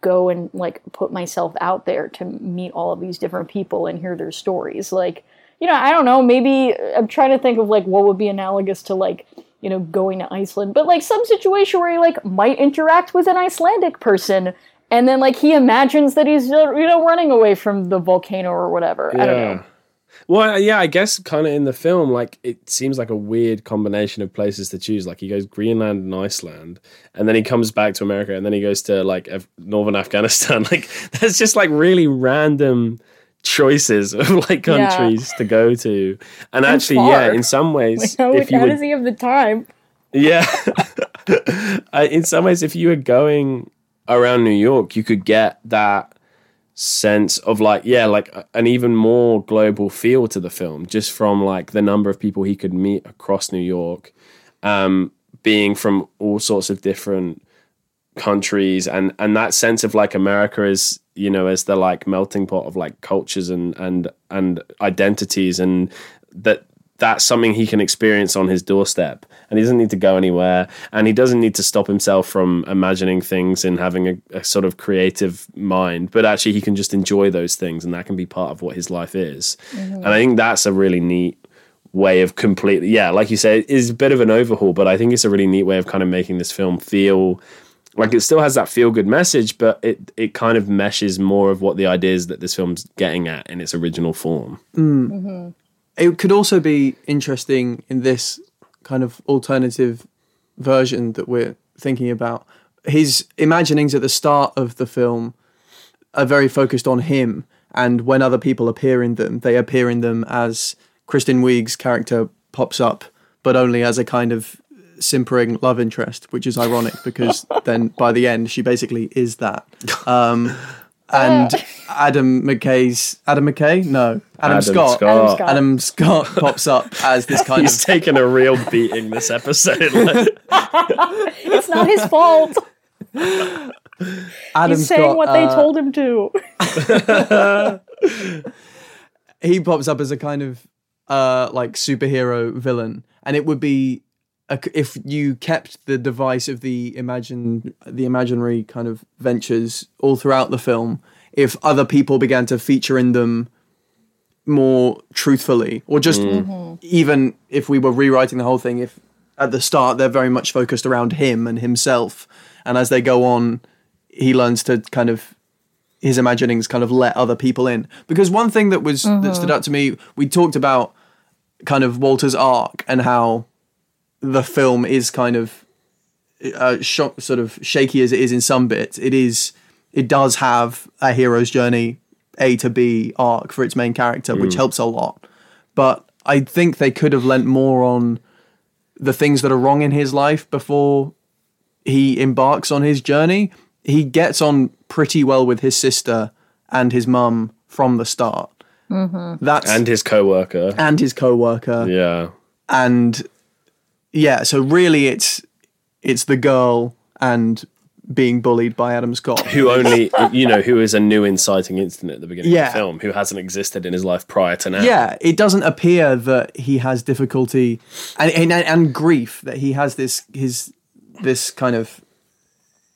[SPEAKER 6] go and like put myself out there to meet all of these different people and hear their stories. Like, you know, I don't know, maybe I'm trying to think of like what would be analogous to like, you know, going to Iceland, but like some situation where he like might interact with an Icelandic person and then like he imagines that he's uh, you know running away from the volcano or whatever. I don't know.
[SPEAKER 3] Well, yeah, I guess kind of in the film, like it seems like a weird combination of places to choose. Like he goes Greenland and Iceland, and then he comes back to America, and then he goes to like Af- northern Afghanistan. Like that's just like really random choices of like
[SPEAKER 6] Yeah.
[SPEAKER 3] countries to go to. And, actually,
[SPEAKER 6] far.
[SPEAKER 3] yeah, in some ways,
[SPEAKER 6] Like, how,
[SPEAKER 3] if you
[SPEAKER 6] how
[SPEAKER 3] were
[SPEAKER 6] does he have the time?
[SPEAKER 3] yeah. In some ways, if you were going around New York, you could get that sense of like, yeah, like an even more global feel to the film just from like the number of people he could meet across New York, um, being from all sorts of different countries and and that sense of like America is you know as the like melting pot of like cultures and and and identities and that that's something he can experience on his doorstep and he doesn't need to go anywhere and he doesn't need to stop himself from imagining things and having a, a sort of creative mind but actually he can just enjoy those things and that can be part of what his life is. Mm-hmm. And i think that's a really neat way of completely yeah like you said it is a bit of an overhaul but i think it's a really neat way of kind of making this film feel like it still has that feel good message but it it kind of meshes more of what the ideas that this film's getting at in its original form. Mm. Mm-hmm.
[SPEAKER 4] It could also be interesting in this kind of alternative version that we're thinking about. His imaginings at the start of the film are very focused on him, and when other people appear in them, they appear in them as Kristen Wiig's character pops up, but only as a kind of simpering love interest, which is ironic because then by the end she basically is that. Um, and Adam McKay's Adam McKay? No, Adam,
[SPEAKER 3] Adam
[SPEAKER 4] Scott.
[SPEAKER 3] Scott.
[SPEAKER 6] Adam Scott.
[SPEAKER 4] Adam Scott pops up as this kind of.
[SPEAKER 3] he's
[SPEAKER 4] of
[SPEAKER 3] taken a real beating this episode
[SPEAKER 6] It's not his fault.
[SPEAKER 4] Adam
[SPEAKER 6] He's saying
[SPEAKER 4] Scott.
[SPEAKER 6] what they
[SPEAKER 4] uh,
[SPEAKER 6] told him to.
[SPEAKER 4] he pops up as a kind of uh like superhero villain, and it would be a, if you kept the device of the imagine the imaginary kind of ventures all throughout the film. If other people began to feature in them more truthfully, or just mm. mm-hmm. even if we were rewriting the whole thing, if at the start they're very much focused around him and himself, and as they go on, he learns to kind of his imaginings kind of let other people in. Because one thing that was that stood mm-hmm. out to me, we talked about kind of Walter's arc and how the film is kind of uh, shock, sort of shaky as it is in some bits, it is it does have a hero's journey A to B arc for its main character, which helps a lot. But I think they could have lent more on the things that are wrong in his life before he embarks on his journey. He gets on pretty well with his sister and his mum from the start. That's
[SPEAKER 3] and his co-worker.
[SPEAKER 4] and his co-worker
[SPEAKER 3] Yeah.
[SPEAKER 4] and yeah so really it's it's the girl and being bullied by adam scott
[SPEAKER 3] Who only, you know, who is a new inciting incident at the beginning
[SPEAKER 4] Yeah.
[SPEAKER 3] of the film, who hasn't existed in his life prior to now.
[SPEAKER 4] yeah it doesn't appear that he has difficulty and, and and grief that he has this his this kind of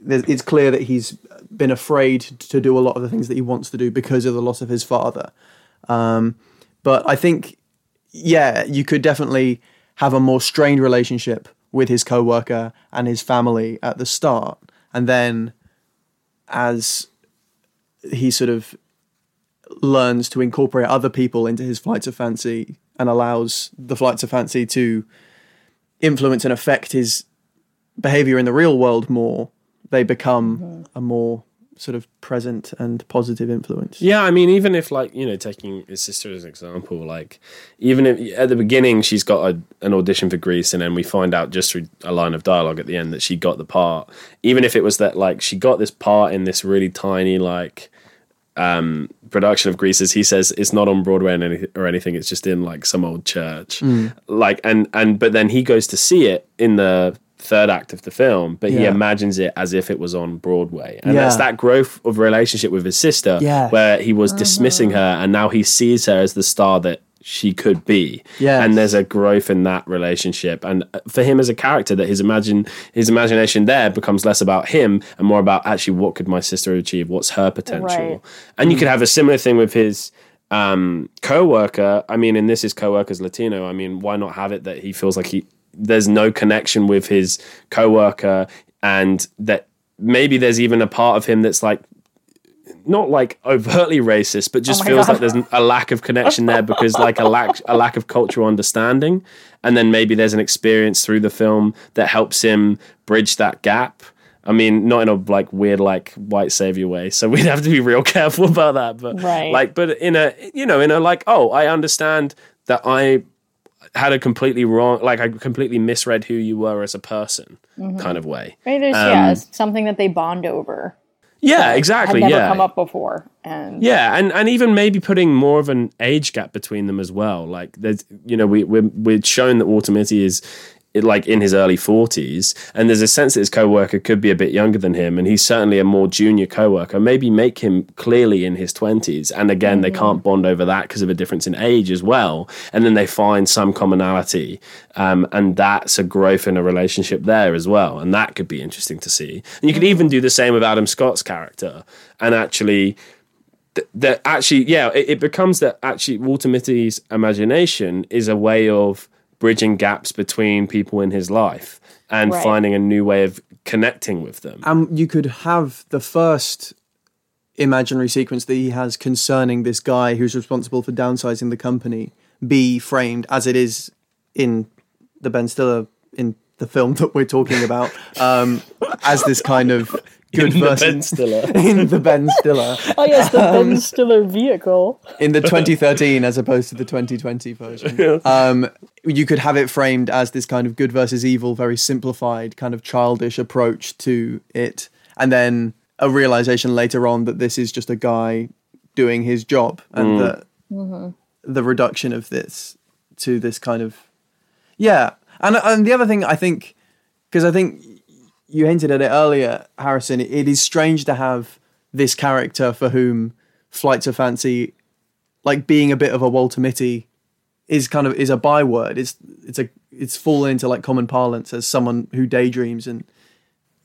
[SPEAKER 4] it's clear that he's been afraid to do a lot of the things that he wants to do because of the loss of his father um, but i think yeah you could definitely have a more strained relationship with his co-worker and his family at the start. And then as he sort of learns to incorporate other people into his flights of fancy and allows the flights of fancy to influence and affect his behavior in the real world more, they become a more sort of present and positive influence.
[SPEAKER 3] Yeah, I mean, even if like you know, taking his sister as an example, like even if at the beginning she's got a, an audition for Grease, and then we find out just through a line of dialogue at the end that she got the part. Even if it was that like she got this part in this really tiny like um production of Grease, as he says, it's not on Broadway and any, or anything. It's just in like some old church, like and and but then he goes to see it in the third act of the film, but he imagines it as if it was on Broadway, and
[SPEAKER 4] Yeah.
[SPEAKER 3] that's that growth of relationship with his sister,
[SPEAKER 4] Yeah.
[SPEAKER 3] where he was dismissing her, and now he sees her as the star that she could be.
[SPEAKER 4] Yes.
[SPEAKER 3] and there's a growth in that relationship, and for him as a character, that his imagine his imagination there becomes less about him and more about actually what could my sister achieve, what's her potential,
[SPEAKER 6] Right.
[SPEAKER 3] and you could have a similar thing with his um co-worker i mean and this is co-worker's latino i mean why not have it that he feels like he there's no connection with his co-worker and that maybe there's even a part of him that's like not like overtly racist but just
[SPEAKER 6] Oh
[SPEAKER 3] feels
[SPEAKER 6] God.
[SPEAKER 3] like there's a lack of connection there because like a lack a lack of cultural understanding and then maybe there's an experience through the film that helps him bridge that gap I mean, not in a like weird like white savior way. So we'd have to be real careful about that. But
[SPEAKER 6] Right.
[SPEAKER 3] like, but in a you know, in a like, oh, I understand that I had a completely wrong, like I completely misread who you were as a person,
[SPEAKER 6] Mm-hmm.
[SPEAKER 3] kind of way.
[SPEAKER 6] Right, there's yeah something that they bond over.
[SPEAKER 3] Yeah, exactly.
[SPEAKER 6] Had never
[SPEAKER 3] yeah,
[SPEAKER 6] come up before, and
[SPEAKER 3] Yeah, and, and even maybe putting more of an age gap between them as well. Like there's, you know, we we're, we're shown that Walter Mitty is like in his early forties, and there's a sense that his co-worker could be a bit younger than him, and he's certainly a more junior co-worker. Maybe make him clearly in his twenties, and again, they can't bond over that because of a difference in age as well. And then they find some commonality, um, and that's a growth in a relationship there as well, and that could be interesting to see. And you could even do the same with Adam Scott's character, and actually that actually, yeah, it, it becomes that actually Walter Mitty's imagination is a way of bridging gaps between people in his life and
[SPEAKER 6] Right.
[SPEAKER 3] finding a new way of connecting with them.
[SPEAKER 4] Um, you could have the first imaginary sequence that he has concerning this guy who's responsible for downsizing the company be framed as it is in the Ben Stiller in the film that we're talking about um, as this kind of good
[SPEAKER 3] In the
[SPEAKER 4] versus
[SPEAKER 3] Ben Stiller.
[SPEAKER 4] in the Ben Stiller
[SPEAKER 6] oh yes, the Ben um, Stiller vehicle.
[SPEAKER 4] in the 2013 as opposed to the 2020 version. Um, you could have it framed as this kind of good versus evil, very simplified, kind of childish approach to it, and then a realization later on that this is just a guy doing his job, and mm. that mm-hmm. the reduction of this to this kind of yeah. And and the other thing I think, because I think you hinted at it earlier, Harrison. It is strange to have this character for whom flights of fancy, like being a bit of a Walter Mitty, is kind of is a byword. It's it's a it's fallen into like common parlance as someone who daydreams and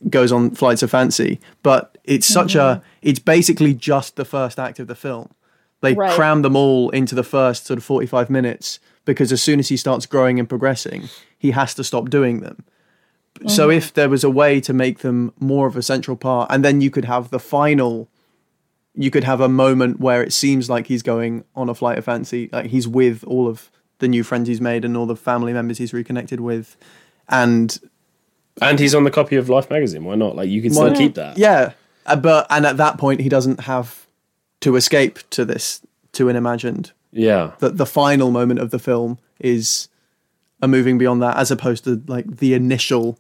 [SPEAKER 4] goes on flights of fancy. But it's such a mm-hmm. it's basically just the first act of the film. They
[SPEAKER 6] Right.
[SPEAKER 4] cram them all into the first sort of forty five minutes because as soon as he starts growing and progressing, he has to stop doing them. So if there was a way to make them more of a central part, and then you could have the final, you could have a moment where it seems like he's going on a flight of fancy, like he's with all of the new friends he's made and all the family members he's reconnected with, and
[SPEAKER 3] And he's on the copy of Life magazine. Why not? Like you can still
[SPEAKER 4] Why-
[SPEAKER 3] keep that.
[SPEAKER 4] yeah, uh, but and at that point he doesn't have to escape to this to an imagined.
[SPEAKER 3] Yeah.
[SPEAKER 4] That the final moment of the film is a moving beyond that, as opposed to like the initial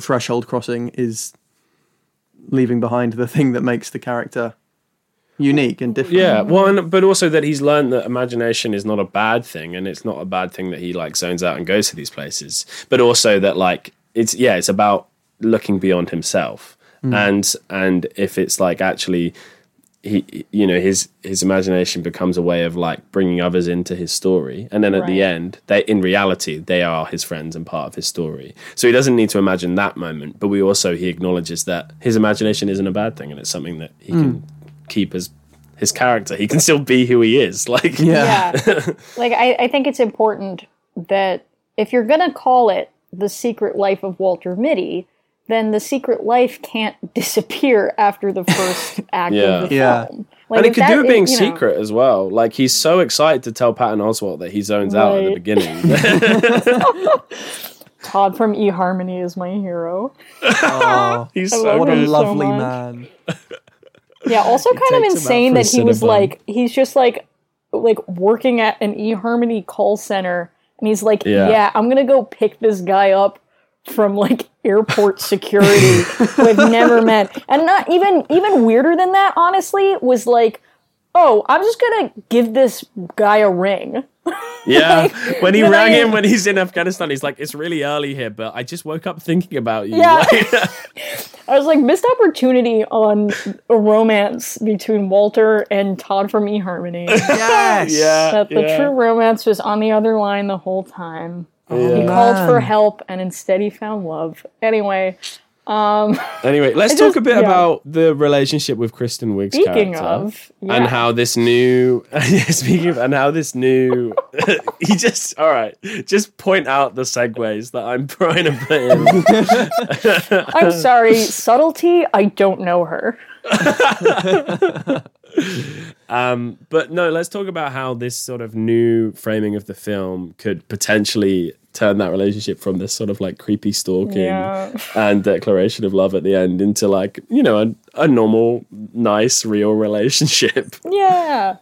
[SPEAKER 4] threshold crossing is leaving behind the thing that makes the character unique and different.
[SPEAKER 3] Yeah, well, and, but also that he's learned that imagination is not a bad thing, and it's not a bad thing that he like zones out and goes to these places. But also that like it's yeah, it's about looking beyond himself, mm. and and if it's like actually he you know his his imagination becomes a way of like bringing others into his story. And then at the end they in reality they are his friends and part of his story. So he doesn't need to imagine that moment. But we also he acknowledges that his imagination isn't a bad thing and it's something that he can hmm. keep as his character. He can still be who he is. Like
[SPEAKER 4] Yeah.
[SPEAKER 6] yeah. Like I, I think it's important that if you're gonna call it the secret life of walter mitty then the secret life can't disappear after the first act
[SPEAKER 3] Yeah.
[SPEAKER 6] of the
[SPEAKER 4] Yeah.
[SPEAKER 6] film like
[SPEAKER 3] and it could
[SPEAKER 6] that
[SPEAKER 3] do it
[SPEAKER 6] is-
[SPEAKER 3] being
[SPEAKER 6] you know-
[SPEAKER 3] secret as well. Like he's so excited to tell Patton Oswalt that he zones out at the beginning.
[SPEAKER 6] todd from eharmony is my hero
[SPEAKER 4] Oh,
[SPEAKER 3] he's
[SPEAKER 6] I
[SPEAKER 3] so
[SPEAKER 4] what a
[SPEAKER 6] him so
[SPEAKER 4] lovely man.
[SPEAKER 6] Yeah, also kind of
[SPEAKER 3] takes him out
[SPEAKER 6] insane that he was like he's just like like working at an eHarmony call center and he's like,
[SPEAKER 3] Yeah.
[SPEAKER 6] yeah. I'm gonna go pick this guy up from like airport security who I've never met. And not even even weirder than that, honestly, was like, oh, I'm just gonna give this guy a ring.
[SPEAKER 3] Yeah, when he rang
[SPEAKER 6] I-
[SPEAKER 3] him when he's in Afghanistan, he's like, "It's really early here, but I just woke up thinking about you."
[SPEAKER 6] Yeah.
[SPEAKER 3] Like-
[SPEAKER 6] I was like, missed opportunity on a romance between Walter and Todd from eHarmony.
[SPEAKER 4] Yes.
[SPEAKER 3] yeah,
[SPEAKER 6] that the
[SPEAKER 3] yeah.
[SPEAKER 6] true romance was on the other line the whole time. Oh, he
[SPEAKER 3] Yeah.
[SPEAKER 6] called for help and instead he found love. Anyway, um,
[SPEAKER 3] Anyway, let's
[SPEAKER 6] I
[SPEAKER 3] talk
[SPEAKER 6] just-
[SPEAKER 3] a bit
[SPEAKER 6] yeah.
[SPEAKER 3] about the relationship with Kristen Wiig's
[SPEAKER 6] speaking
[SPEAKER 3] character.
[SPEAKER 6] of, yeah.
[SPEAKER 3] And how this new, speaking of, and how this new, he just, all right, just point out the segues that I'm trying to put in.
[SPEAKER 6] I'm sorry, subtlety, I don't know her.
[SPEAKER 3] Um, but no, let's talk about how this sort of new framing of the film could potentially turn that relationship from this sort of like creepy stalking
[SPEAKER 6] Yeah.
[SPEAKER 3] and declaration of love at the end into like, you know, a, a normal, nice, real relationship.
[SPEAKER 6] Yeah.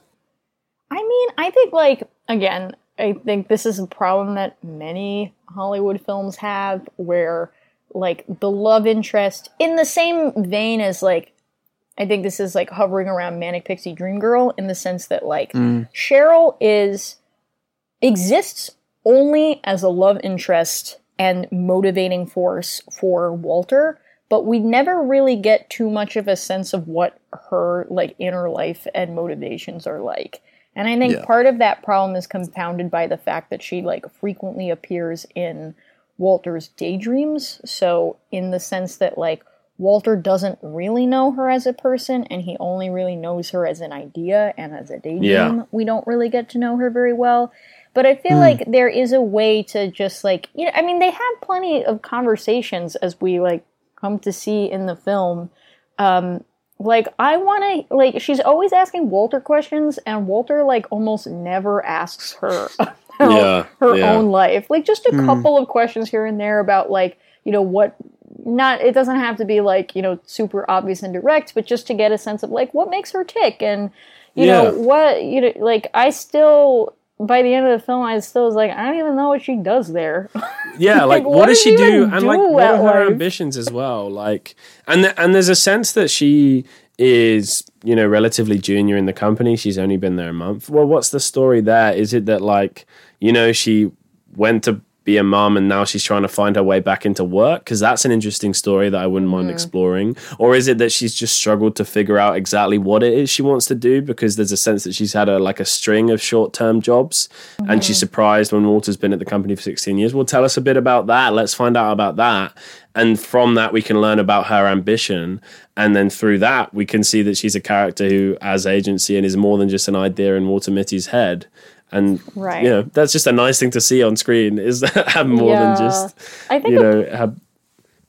[SPEAKER 6] I mean, I think like again, I think this is a problem that many Hollywood films have where like the love interest in the same vein as like I think this is like hovering around Manic Pixie Dream Girl in the sense that like mm. Cheryl is exists only as a love interest and motivating force for Walter, but we never really get too much of a sense of what her like inner life and motivations are like. And I think
[SPEAKER 4] Yeah.
[SPEAKER 6] part of that problem is compounded by the fact that she like frequently appears in Walter's daydreams. So in the sense that like Walter doesn't really know her as a person and he only really knows her as an idea and as a daydream.
[SPEAKER 3] Yeah.
[SPEAKER 6] We don't really get to know her very well. But I feel like there is a way to just like you know I mean they have plenty of conversations as we like come to see in the film. Um like I want to like she's always asking Walter questions and Walter like almost never asks her about
[SPEAKER 3] Yeah,
[SPEAKER 6] her
[SPEAKER 3] yeah.
[SPEAKER 6] own life. Like just a couple of questions here and there about like, you know, what not it doesn't have to be like, you know, super obvious and direct, but just to get a sense of like what makes her tick and you
[SPEAKER 3] Yeah.
[SPEAKER 6] know, what you know like I still by the end of the film I still was like, I don't even know what she does there.
[SPEAKER 3] Yeah, like,
[SPEAKER 6] Like,
[SPEAKER 3] what,
[SPEAKER 6] what
[SPEAKER 3] does she do? And like, what are her
[SPEAKER 6] life?
[SPEAKER 3] ambitions as well? Like, and th- and there's a sense that she is, you know, relatively junior in the company. She's only been there a month. Well, what's the story there? Is it that like, you know, she went to be a mom and now she's trying to find her way back into work? Because that's an interesting story that I wouldn't mind mm-hmm. exploring. Or is it that she's just struggled to figure out exactly what it is she wants to do? Because there's a sense that she's had a like a string of short term jobs and she's mm-hmm. surprised when Walter's been at the company for 16 years. Well, tell us a bit about that. Let's find out about that. And from that, we can learn about her ambition. And then through that, we can see that she's a character who has agency and is more than just an idea in Walter Mitty's head. And
[SPEAKER 6] Right.
[SPEAKER 3] you know, that's just a nice thing to see on screen is have more
[SPEAKER 6] Yeah.
[SPEAKER 3] than just
[SPEAKER 6] I think
[SPEAKER 3] you
[SPEAKER 6] a
[SPEAKER 3] know have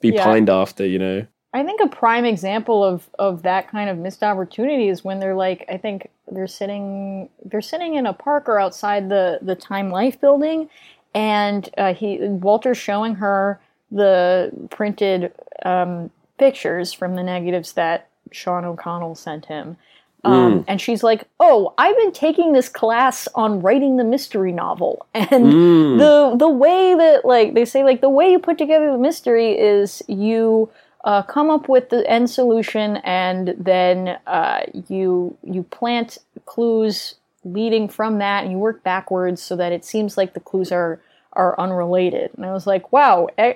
[SPEAKER 3] be
[SPEAKER 6] Yeah.
[SPEAKER 3] pined after. You know,
[SPEAKER 6] I think a prime example of of that kind of missed opportunity is when they're like I think they're sitting they're sitting in a park or outside the the Time Life building and uh, he Walter's showing her the printed um, pictures from the negatives that Sean O'Connell sent him. Um, And she's like, "Oh, I've been taking this class on writing the mystery novel, and the the way that like they say like the way you put together the mystery is you uh, come up with the end solution, and then uh, you you plant clues leading from that, and you work backwards so that it seems like the clues are are unrelated." And I was like, "Wow, e-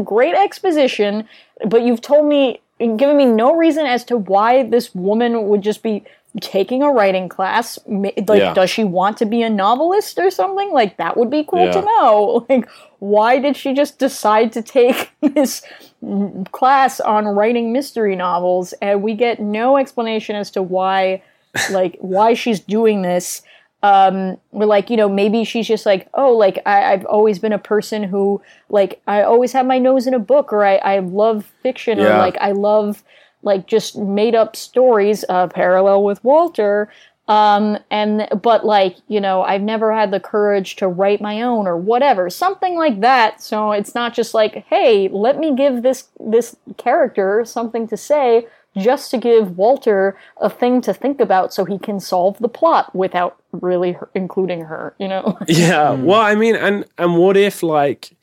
[SPEAKER 6] great exposition!" But you've told me given me no reason as to why this woman would just be taking a writing class. Like,
[SPEAKER 3] Yeah.
[SPEAKER 6] does she want to be a novelist or something? Like, that would be cool to know. Like, why did she just decide to take this class on writing mystery novels? And we get no explanation as to why, like, why she's doing this. Um, we're like, you know, maybe she's just like, oh, like I, I've always been a person who, like, I always have my nose in a book, or I, I love fiction, or like I love like just made up stories, uh, parallel with Walter. Um, and but like you know, I've never had the courage to write my own or whatever, something like that. So it's not just like, hey, let me give this this character something to say, just to give Walter a thing to think about, so he can solve the plot without really her- including her. You know?
[SPEAKER 3] Yeah. Hmm. Well, I mean, and and what if like,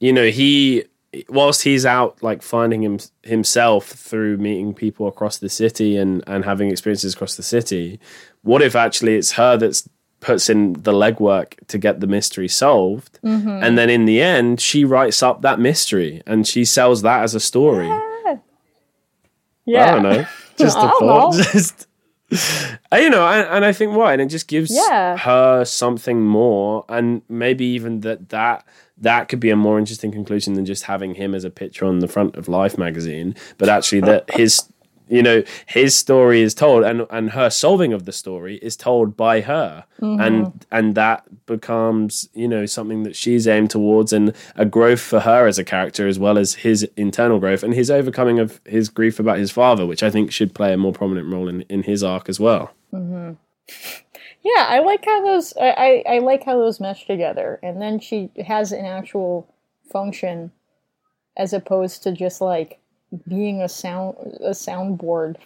[SPEAKER 3] you know, he whilst he's out like finding him himself through meeting people across the city and and having experiences across the city, what if actually it's her that's puts in the legwork to get the mystery solved, mm-hmm. and then in the end she writes up that mystery and she sells that as a story.
[SPEAKER 6] yeah.
[SPEAKER 3] I don't know. Just a
[SPEAKER 6] don't
[SPEAKER 3] thought.
[SPEAKER 6] know.
[SPEAKER 3] Just Uh, you know, and, and I think why, and it just gives
[SPEAKER 6] Yeah.
[SPEAKER 3] her something more, and maybe even that that that could be a more interesting conclusion than just having him as a picture on the front of Life magazine, but actually that his you know his story is told and and her solving of the story is told by her. Mm-hmm. And and that becomes you know something that she's aimed towards and a growth for her as a character as well as his internal growth and his overcoming of his grief about his father which i think should play a more prominent role in, in his arc as well. Mm-hmm.
[SPEAKER 6] Yeah, I like how those I, I, I like how those mesh together, and then she has an actual function as opposed to just like being a sound a soundboard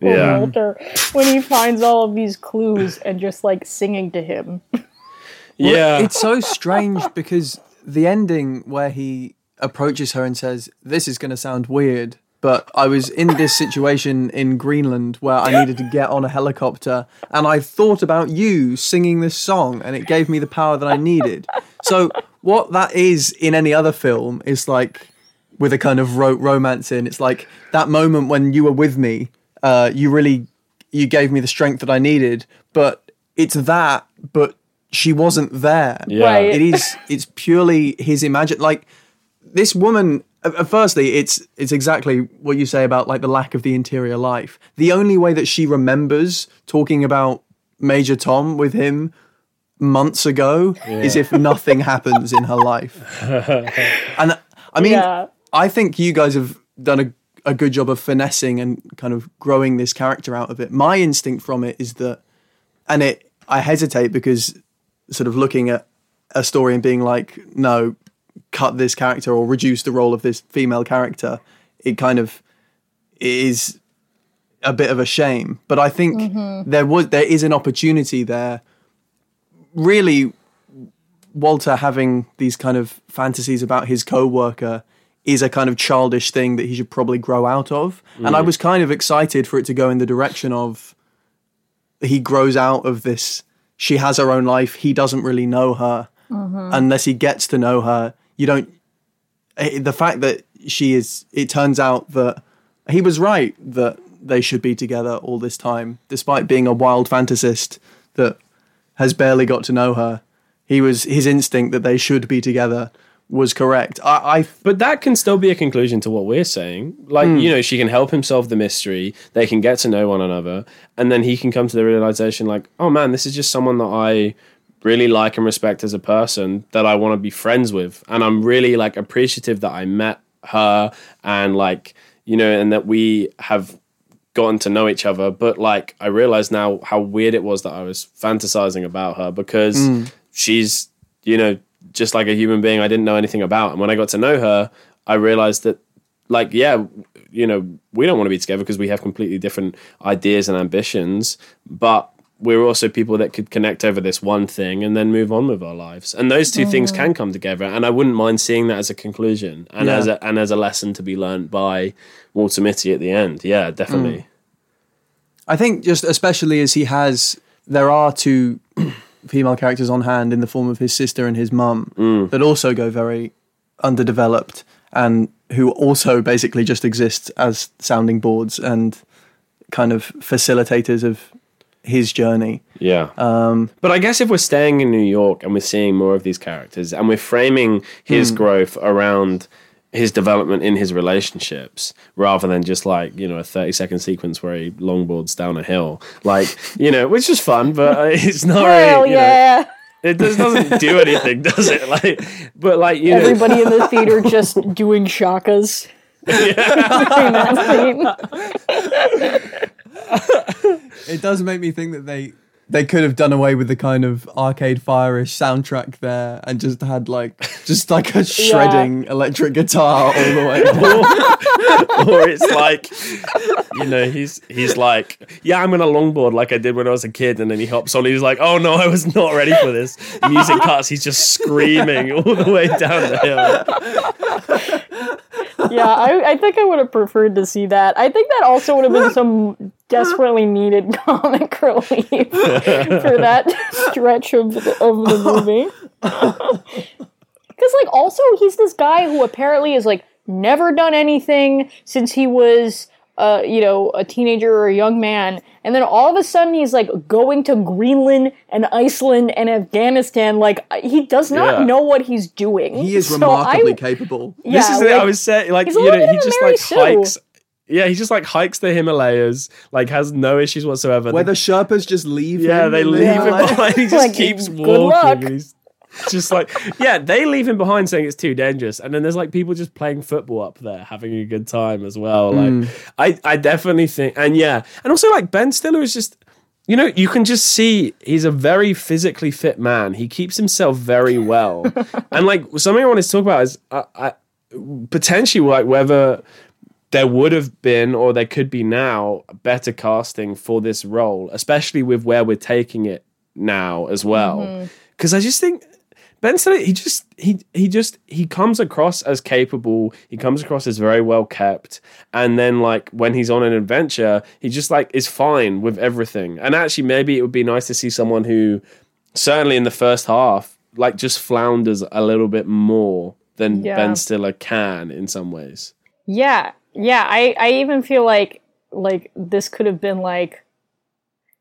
[SPEAKER 6] for
[SPEAKER 3] Yeah.
[SPEAKER 6] Walter when he finds all of these clues and just like singing to him.
[SPEAKER 3] yeah
[SPEAKER 4] It's so strange because the ending where he approaches her and says, This is going to sound weird, but I was in this situation in Greenland where I needed to get on a helicopter and I thought about you singing this song and it gave me the power that I needed. So, what that is in any other film is like with a kind of ro- romance in, it's like that moment when you were with me, uh, you really you gave me the strength that I needed, but it's that, but she wasn't there.
[SPEAKER 3] Yeah.
[SPEAKER 6] Right.
[SPEAKER 4] It is. It's purely his imagine. Like this woman. uh, Firstly, it's it's exactly what you say about like the lack of the interior life. The only way that she remembers talking about Major Tom with him months ago is if nothing happens in her life. and I mean,
[SPEAKER 6] Yeah.
[SPEAKER 4] I think you guys have done a, a good job of finessing and kind of growing this character out of it. My instinct from it is that, and it, I hesitate because sort of looking at a story and being like, no, cut this character or reduce the role of this female character. It kind of is a bit of a shame. But I think mm-hmm. there was there is an opportunity there. Really, Walter having these kind of fantasies about his co-worker is a kind of childish thing that he should probably grow out of. And I was kind of excited for it to go in the direction of he grows out of this. She has her own life. He doesn't really know her unless he gets to know her. You don't. eh, The fact that she is. It turns out that he was right that they should be together all this time, despite being a wild fantasist that has barely got to know her. He was his instinct that they should be together was correct. I, I
[SPEAKER 3] But that can still be a conclusion to what we're saying. Like, hmm. you know, she can help him solve the mystery. They can get to know one another. And then he can come to the realization, like, oh man, this is just someone that I really like and respect as a person that I want to be friends with. And I'm really like appreciative that I met her and like, you know, and that we have gotten to know each other. But like, I realize now how weird it was that I was fantasizing about her because hmm. she's, you know, just like a human being I didn't know anything about. And when I got to know her, I realized that, like, yeah, you know, we don't want to be together because we have completely different ideas and ambitions, but we're also people that could connect over this one thing and then move on with our lives. And those 2 things mm. can come together. And I wouldn't mind seeing that as a conclusion and
[SPEAKER 4] Yeah.
[SPEAKER 3] as a and as a lesson to be learned by Walter Mitty at the end. Yeah, definitely. Mm.
[SPEAKER 4] I think just especially as he has, there are two female characters on hand in the form of his sister and his mum that also go very underdeveloped and who also basically just exist as sounding boards and kind of facilitators of his journey.
[SPEAKER 3] Yeah. Um, but I guess if we're staying in New York and we're seeing more of these characters and we're framing his growth around his development in his relationships rather than just like, you know, a 30 second sequence where he longboards down a hill, like, you know, which is fun, but uh, it's not
[SPEAKER 6] Hell
[SPEAKER 3] really, you know,
[SPEAKER 6] yeah!
[SPEAKER 3] it does, doesn't do anything, does it? Like, but like, you know,
[SPEAKER 6] Everybody in the theater just doing shakas. During that scene.
[SPEAKER 4] It does make me think that they they could have done away with the kind of arcade fire-ish soundtrack there and just had like just like a shredding electric guitar all the way.
[SPEAKER 3] or it's like you know he's he's like yeah i'm gonna longboard like i did when i was a kid and then he hops on he's like oh no i was not ready for this music cuts he's just screaming all the way down the hill
[SPEAKER 6] yeah, I, I think I would have preferred to see that. I think that also would have been some desperately needed comic relief for that stretch of the, of the movie. Because, like, also he's this guy who apparently is like never done anything since he was, uh, you know, a teenager or a young man, and then all of a sudden he's like going to Greenland and Iceland and Afghanistan. Like, he does not
[SPEAKER 3] Yeah.
[SPEAKER 6] know what he's doing.
[SPEAKER 4] He is
[SPEAKER 6] So
[SPEAKER 4] remarkably
[SPEAKER 6] I-
[SPEAKER 4] capable.
[SPEAKER 6] Yeah,
[SPEAKER 3] this is it i
[SPEAKER 6] like-
[SPEAKER 3] was saying like
[SPEAKER 6] he's a
[SPEAKER 3] you
[SPEAKER 6] little
[SPEAKER 3] know
[SPEAKER 6] bit
[SPEAKER 3] he
[SPEAKER 6] of a
[SPEAKER 3] just
[SPEAKER 6] Mary
[SPEAKER 3] like
[SPEAKER 6] Sue.
[SPEAKER 3] hikes yeah he just like hikes the himalayas like has no issues whatsoever
[SPEAKER 4] Where the Sherpas just leave
[SPEAKER 3] Yeah,
[SPEAKER 4] him
[SPEAKER 3] they leave him
[SPEAKER 4] Himalayas.
[SPEAKER 3] behind. He just
[SPEAKER 6] Like,
[SPEAKER 3] keeps walking. He's just like, yeah, they leave him behind saying it's too dangerous. And then there's like people just playing football up there, having a good time as well. Like,
[SPEAKER 4] Mm.
[SPEAKER 3] I, I definitely think, and yeah, and also like Ben Stiller is just, you know, you can just see he's a very physically fit man. He keeps himself very well. and like something I wanted to talk about is I, I, potentially like whether there would have been or there could be now better casting for this role, especially with where we're taking it now as well. Mm-hmm. Because I just think Ben Stiller, he just he he just he comes across as capable. He comes across as very well kept, and then like when he's on an adventure, he just like is fine with everything. And actually, maybe it would be nice to see someone who, certainly in the first half, like just flounders a little bit more than
[SPEAKER 6] Yeah.
[SPEAKER 3] Ben Stiller can in some ways.
[SPEAKER 6] Yeah, yeah. I, I even feel like like this could have been like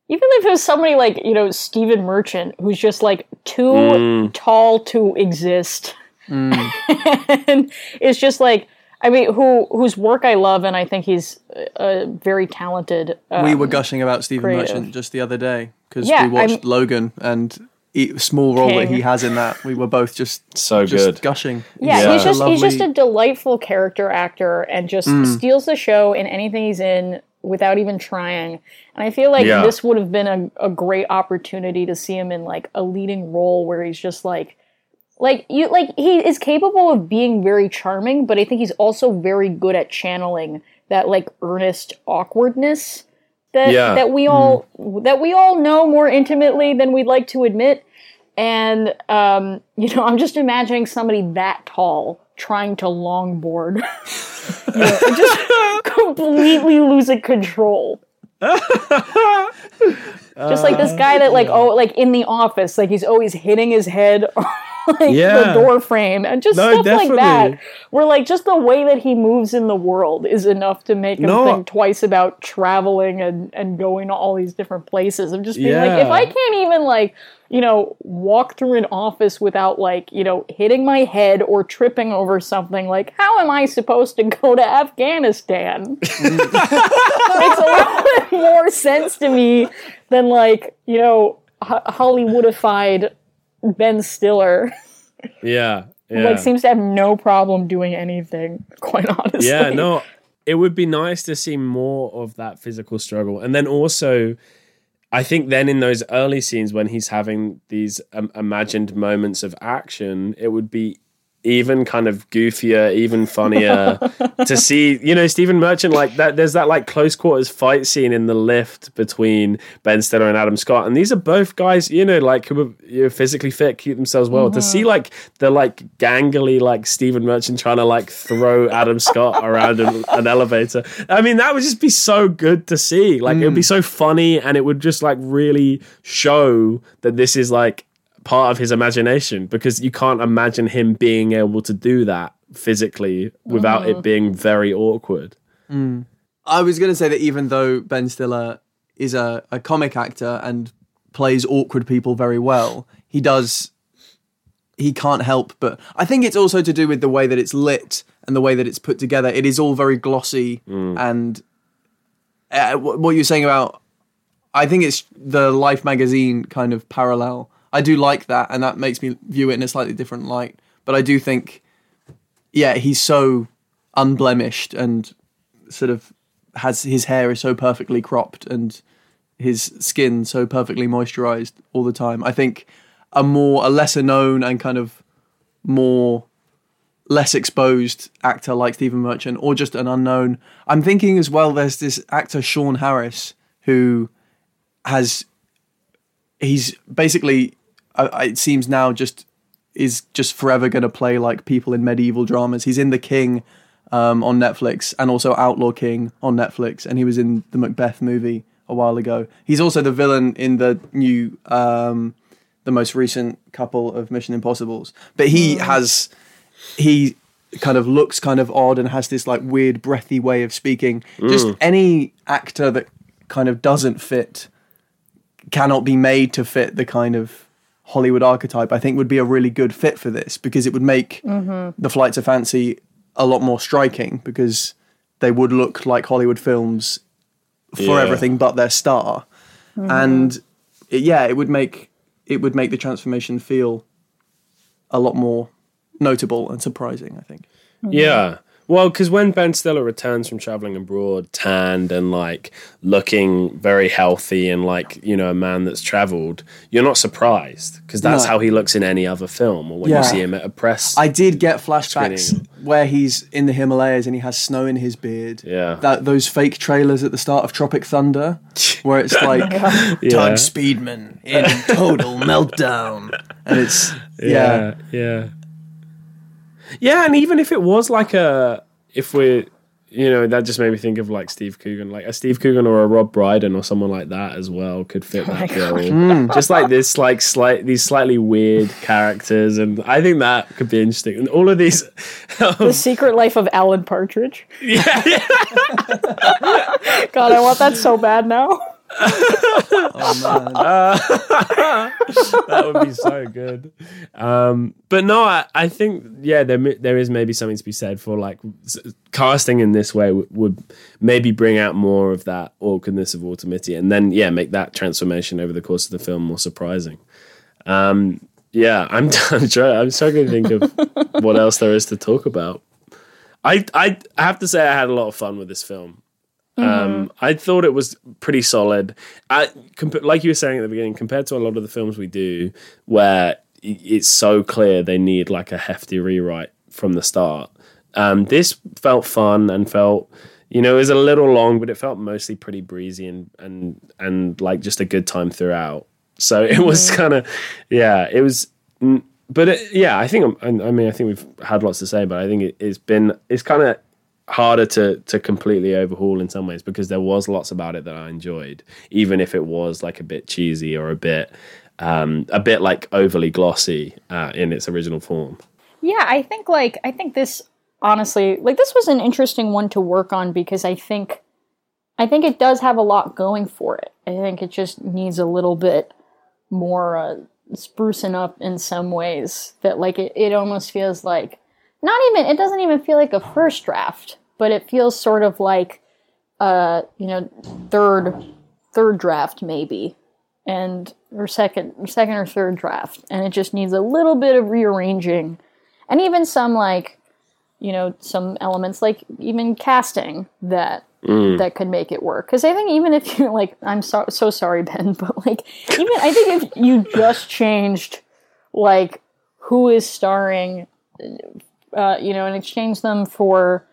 [SPEAKER 6] even if it was somebody like you know Stephen Merchant who's just like too
[SPEAKER 3] Mm.
[SPEAKER 6] tall to exist, and it's just like I mean who whose work I love and I think he's a, very talented. Um,
[SPEAKER 4] we were gushing about Stephen
[SPEAKER 6] creative.
[SPEAKER 4] Merchant just the other day because
[SPEAKER 6] Yeah,
[SPEAKER 4] we watched
[SPEAKER 6] I'm-
[SPEAKER 4] Logan and small role that he has in that. We were both just
[SPEAKER 3] So
[SPEAKER 4] just
[SPEAKER 3] good.
[SPEAKER 4] gushing.
[SPEAKER 6] Yeah,
[SPEAKER 3] Yeah.
[SPEAKER 6] he's just he's just a delightful character actor and just
[SPEAKER 3] Mm.
[SPEAKER 6] steals the show in anything he's in without even trying. And I feel like
[SPEAKER 3] Yeah.
[SPEAKER 6] this would have been a, a great opportunity to see him in like a leading role where he's just like like you like he is capable of being very charming, but I think he's also very good at channeling that like earnest awkwardness that
[SPEAKER 3] Yeah.
[SPEAKER 6] that we all that we all know more intimately than we'd like to admit. And um, you know, I'm just imagining somebody that tall trying to longboard, you know, just completely losing control. just like this guy that like oh like in the office like he's always hitting his head like the
[SPEAKER 3] Yeah.
[SPEAKER 6] door frame and just
[SPEAKER 3] No,
[SPEAKER 6] stuff like that where like just the way that he moves in the world is enough to make him
[SPEAKER 3] No.
[SPEAKER 6] think twice about traveling and and going to all these different places i'm just being like if i can't even like you know walk through an office without like you know hitting my head or tripping over something like how am i supposed to go to afghanistan makes a lot more sense to me than like you know ho- hollywoodified ben stiller
[SPEAKER 3] Yeah. Yeah.
[SPEAKER 6] like seems to have no problem doing anything quite honestly
[SPEAKER 3] yeah, no, it would be nice to see more of that physical struggle. And then also, I think then in those early scenes when he's having these um, imagined moments of action, it would be even kind of goofier, even funnier to see, you know, Stephen Merchant like that. There's that like close quarters fight scene in the lift between Ben Stiller and Adam Scott, and these are both guys, you know, like who are you know, physically fit, keep themselves well. To see uh-huh. like the like gangly like Stephen Merchant trying to like throw Adam Scott around an, an elevator, I mean, that would just be so good to see. Like it would be mm. so funny, and it would just like really show that this is like part of his imagination because you can't imagine him being able to do that physically without it being very awkward.
[SPEAKER 4] I was going to say that even though Ben Stiller is a, a comic actor and plays awkward people very well, he does. He can't help but. I think it's also to do with the way that it's lit and the way that it's put together. It is all very glossy and uh, what you're saying about. I think it's the Life magazine kind of parallel. I do like that, and that makes me view it in a slightly different light. But I do think, yeah, he's so unblemished and sort of has his hair is so perfectly cropped and his skin so perfectly moisturized all the time. I think a more a lesser known and kind of more less exposed actor like Stephen Merchant or just an unknown. I'm thinking as well there's this actor Sean Harris who has he's basically uh, it seems now just is just forever going to play like people in medieval dramas. He's in The King um, on Netflix and also Outlaw King on Netflix, and he was in the Macbeth movie a while ago. He's also the villain in the new, um, the most recent couple of Mission Impossibles. But he has, he kind of looks kind of odd and has this like weird breathy way of speaking. Just any actor that kind of doesn't fit cannot be made to fit the kind of Hollywood archetype, I think would be a really good fit for this because it would make mm-hmm. the Flights of Fancy a lot more striking because they would look like Hollywood films for
[SPEAKER 3] Yeah.
[SPEAKER 4] everything but their star. Mm-hmm. And it, yeah, it would make it would make the transformation feel a lot more notable and surprising, I think.
[SPEAKER 3] Yeah. Well, because when Ben Stiller returns from traveling abroad, tanned and like looking very healthy and like, you know, a man that's traveled, you're not surprised because that's
[SPEAKER 4] No.
[SPEAKER 3] how he looks in any other film or when
[SPEAKER 4] Yeah.
[SPEAKER 3] you see him at a press.
[SPEAKER 4] I did get flashbacks
[SPEAKER 3] Screening.
[SPEAKER 4] where he's in the Himalayas and he has snow in his beard.
[SPEAKER 3] Yeah.
[SPEAKER 4] That those fake trailers at the start of Tropic Thunder, where it's like
[SPEAKER 3] Yeah.
[SPEAKER 4] Tugg Speedman in total meltdown, and it's yeah,
[SPEAKER 3] yeah, yeah, yeah. And even if it was like a, if we're, you know, that just made me think of like Steve Coogan, like a Steve Coogan or a Rob Brydon or someone like that as well could fit oh that bill. Hmm, just like this, like slight these slightly weird characters, and I think that could be interesting. And all of these,
[SPEAKER 6] The Secret Life of Alan Partridge.
[SPEAKER 3] yeah, yeah.
[SPEAKER 6] God, I want that so bad now.
[SPEAKER 3] that would be so good. Um, but no, I, I think yeah, there there is maybe something to be said for like casting in this way w- would maybe bring out more of that awkwardness of automity, and then yeah, make that transformation over the course of the film more surprising. Um, yeah, I'm I'm, trying, I'm struggling to think of what else there is to talk about. I I have to say I had a lot of fun with this film. Um, I thought it was pretty solid. I, compa- like you were saying at the beginning, compared to a lot of the films we do, where it's so clear they need like a hefty rewrite from the start. Um, this felt fun and felt, you know, it was a little long, but it felt mostly pretty breezy and and and like just a good time throughout. So it was kind of, yeah, it was. But it, yeah, I think I mean I think we've had lots to say, but I think it, it's been it's kind of harder to to completely overhaul in some ways because there was lots about it that I enjoyed, even if it was like a bit cheesy or a bit um, a bit like overly glossy uh, in its original form.
[SPEAKER 6] Yeah, I think like I think this honestly like this was an interesting one to work on because I think I think it does have a lot going for it. I think it just needs a little bit more uh, sprucing up in some ways that like it, it almost feels like not even it doesn't even feel like a first draft, but it feels sort of like uh you know third third draft maybe and or second second or third draft and it just needs a little bit of rearranging and even some like you know some elements like even casting that that could make it work. Because I think even if you're like, I'm so so sorry, Ben, but like even I think if you just changed like who is starring, uh, you know, and exchange them for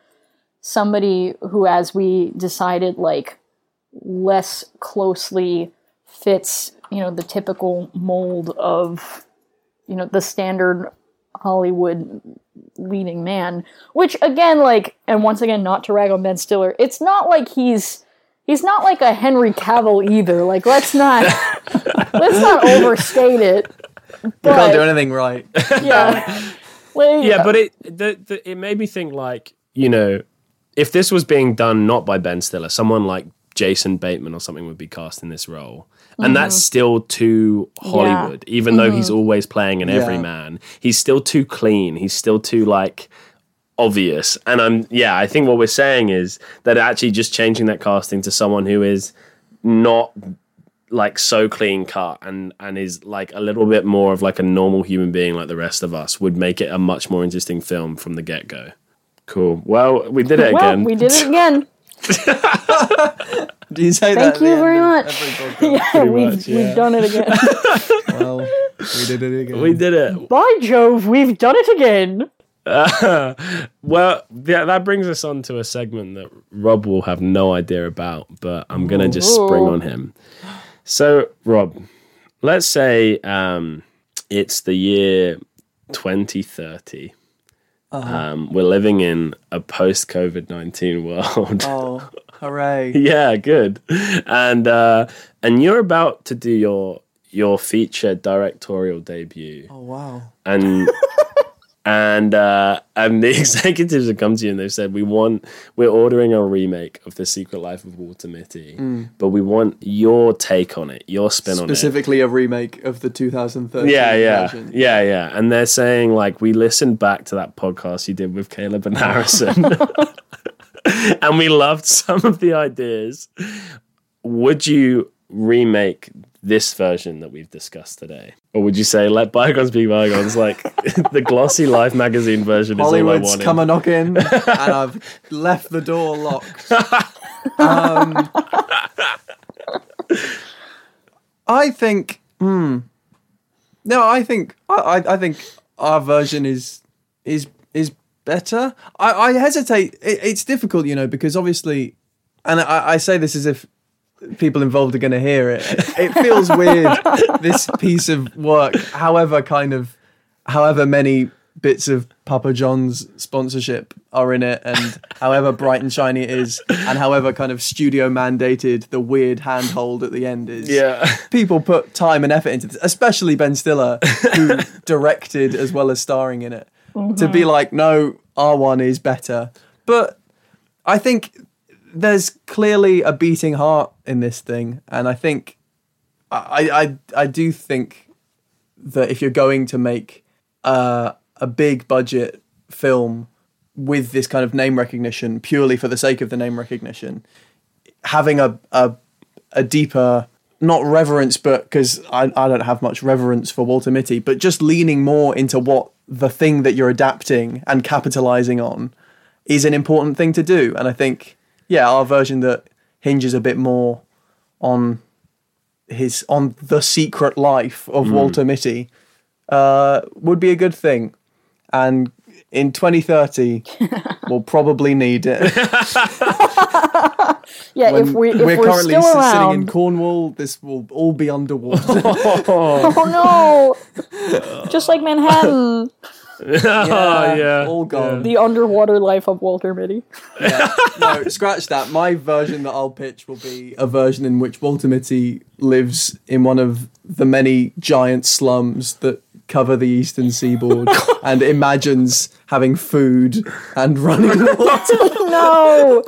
[SPEAKER 6] somebody who, as we decided, like less closely fits, you know, the typical mold of, you know, the standard Hollywood leading man. Which again, like, and once again, not to rag on Ben Stiller, it's not like he's he's not like a Henry Cavill either. Like, let's not let's not overstate it.
[SPEAKER 4] You can't do anything right.
[SPEAKER 6] Yeah.
[SPEAKER 3] Yeah, but it the, the, it made me think like you know if this was being done not by Ben Stiller, someone like Jason Bateman or something would be cast in this role. And that's mm-hmm. still too Hollywood, even though he's mm-hmm. always playing an
[SPEAKER 4] Yeah.
[SPEAKER 3] everyman. He's still too clean. He's still too like obvious. And I'm yeah, I think what we're saying is that actually just changing that casting to someone who is not like so clean cut and and is like a little bit more of like a normal human being like the rest of us would make it a much more interesting film from the get-go. Cool. Well, we did it
[SPEAKER 6] well,
[SPEAKER 3] again.
[SPEAKER 6] we did it again.
[SPEAKER 4] Do you say
[SPEAKER 6] Thank
[SPEAKER 4] that? at
[SPEAKER 6] you very much. Yeah, we've,
[SPEAKER 3] much, yeah.
[SPEAKER 6] we've done it again.
[SPEAKER 4] well, we did it again.
[SPEAKER 3] we did it.
[SPEAKER 6] By Jove, we've done it again.
[SPEAKER 3] well, yeah, that brings us on to a segment that Rob will have no idea about, but I'm gonna just spring on him. So, Rob, let's say um, it's the year 2030. Um, we're living in a post COVID 19 world.
[SPEAKER 4] Oh, hooray!
[SPEAKER 3] yeah, good. And uh, and you're about to do your your feature directorial debut
[SPEAKER 4] Oh wow!
[SPEAKER 3] and and uh, and the executives have come to you and they've said we want we're ordering a remake of the Secret Life of Walter Mitty, but we want your take on it, your spin on it.
[SPEAKER 4] Specifically, a remake of the 2013
[SPEAKER 3] Yeah, yeah,
[SPEAKER 4] version.
[SPEAKER 3] yeah, yeah. And they're saying like we listened back to that podcast you did with Caleb and Harrison, and we loved some of the ideas. Would you remake this version that we've discussed today, or would you say let bygones be bygones? Like the glossy Life magazine version is all I wanted.
[SPEAKER 4] come a knocking, and I've left the door locked. Um, I think. Hmm. No, I think. I, I, I think our version is is is better. I, I hesitate. It, it's difficult, you know, because obviously, and I, I say this as if people involved are going to hear it. It feels weird. this piece of work, however, kind of, however many bits of Papa John's sponsorship are in it, and however bright and shiny it is, and however kind of studio mandated the weird handhold at the end is.
[SPEAKER 3] yeah,
[SPEAKER 4] People put time and effort into this, especially Ben Stiller, who directed as well as starring in it. To be mm-hmm. like, no, R1 is better. But I think there's clearly a beating heart in this thing, and I think I I I do think that if you're going to make uh, a big budget film with this kind of name recognition purely for the sake of the name recognition, having a a, a deeper not reverence, but because I, I don't have much reverence for Walter Mitty, but just leaning more into what the thing that you're adapting and capitalizing on is an important thing to do. And I think, yeah, our version that hinges a bit more on his on the secret life of Walter Mitty uh, would be a good thing. And in 2030, we'll probably need it.
[SPEAKER 6] Yeah, if we if
[SPEAKER 4] we're
[SPEAKER 6] we're,
[SPEAKER 4] currently
[SPEAKER 6] still
[SPEAKER 4] s- sitting in. Cornwall, this will all be underwater.
[SPEAKER 6] oh no! Just like Manhattan,
[SPEAKER 3] oh yeah,
[SPEAKER 4] all gone.
[SPEAKER 6] the underwater life of Walter Mitty.
[SPEAKER 4] no, scratch that. My version that I'll pitch will be a version in which Walter Mitty lives in one of the many giant slums that cover the eastern seaboard and imagines having food and running water.
[SPEAKER 6] No!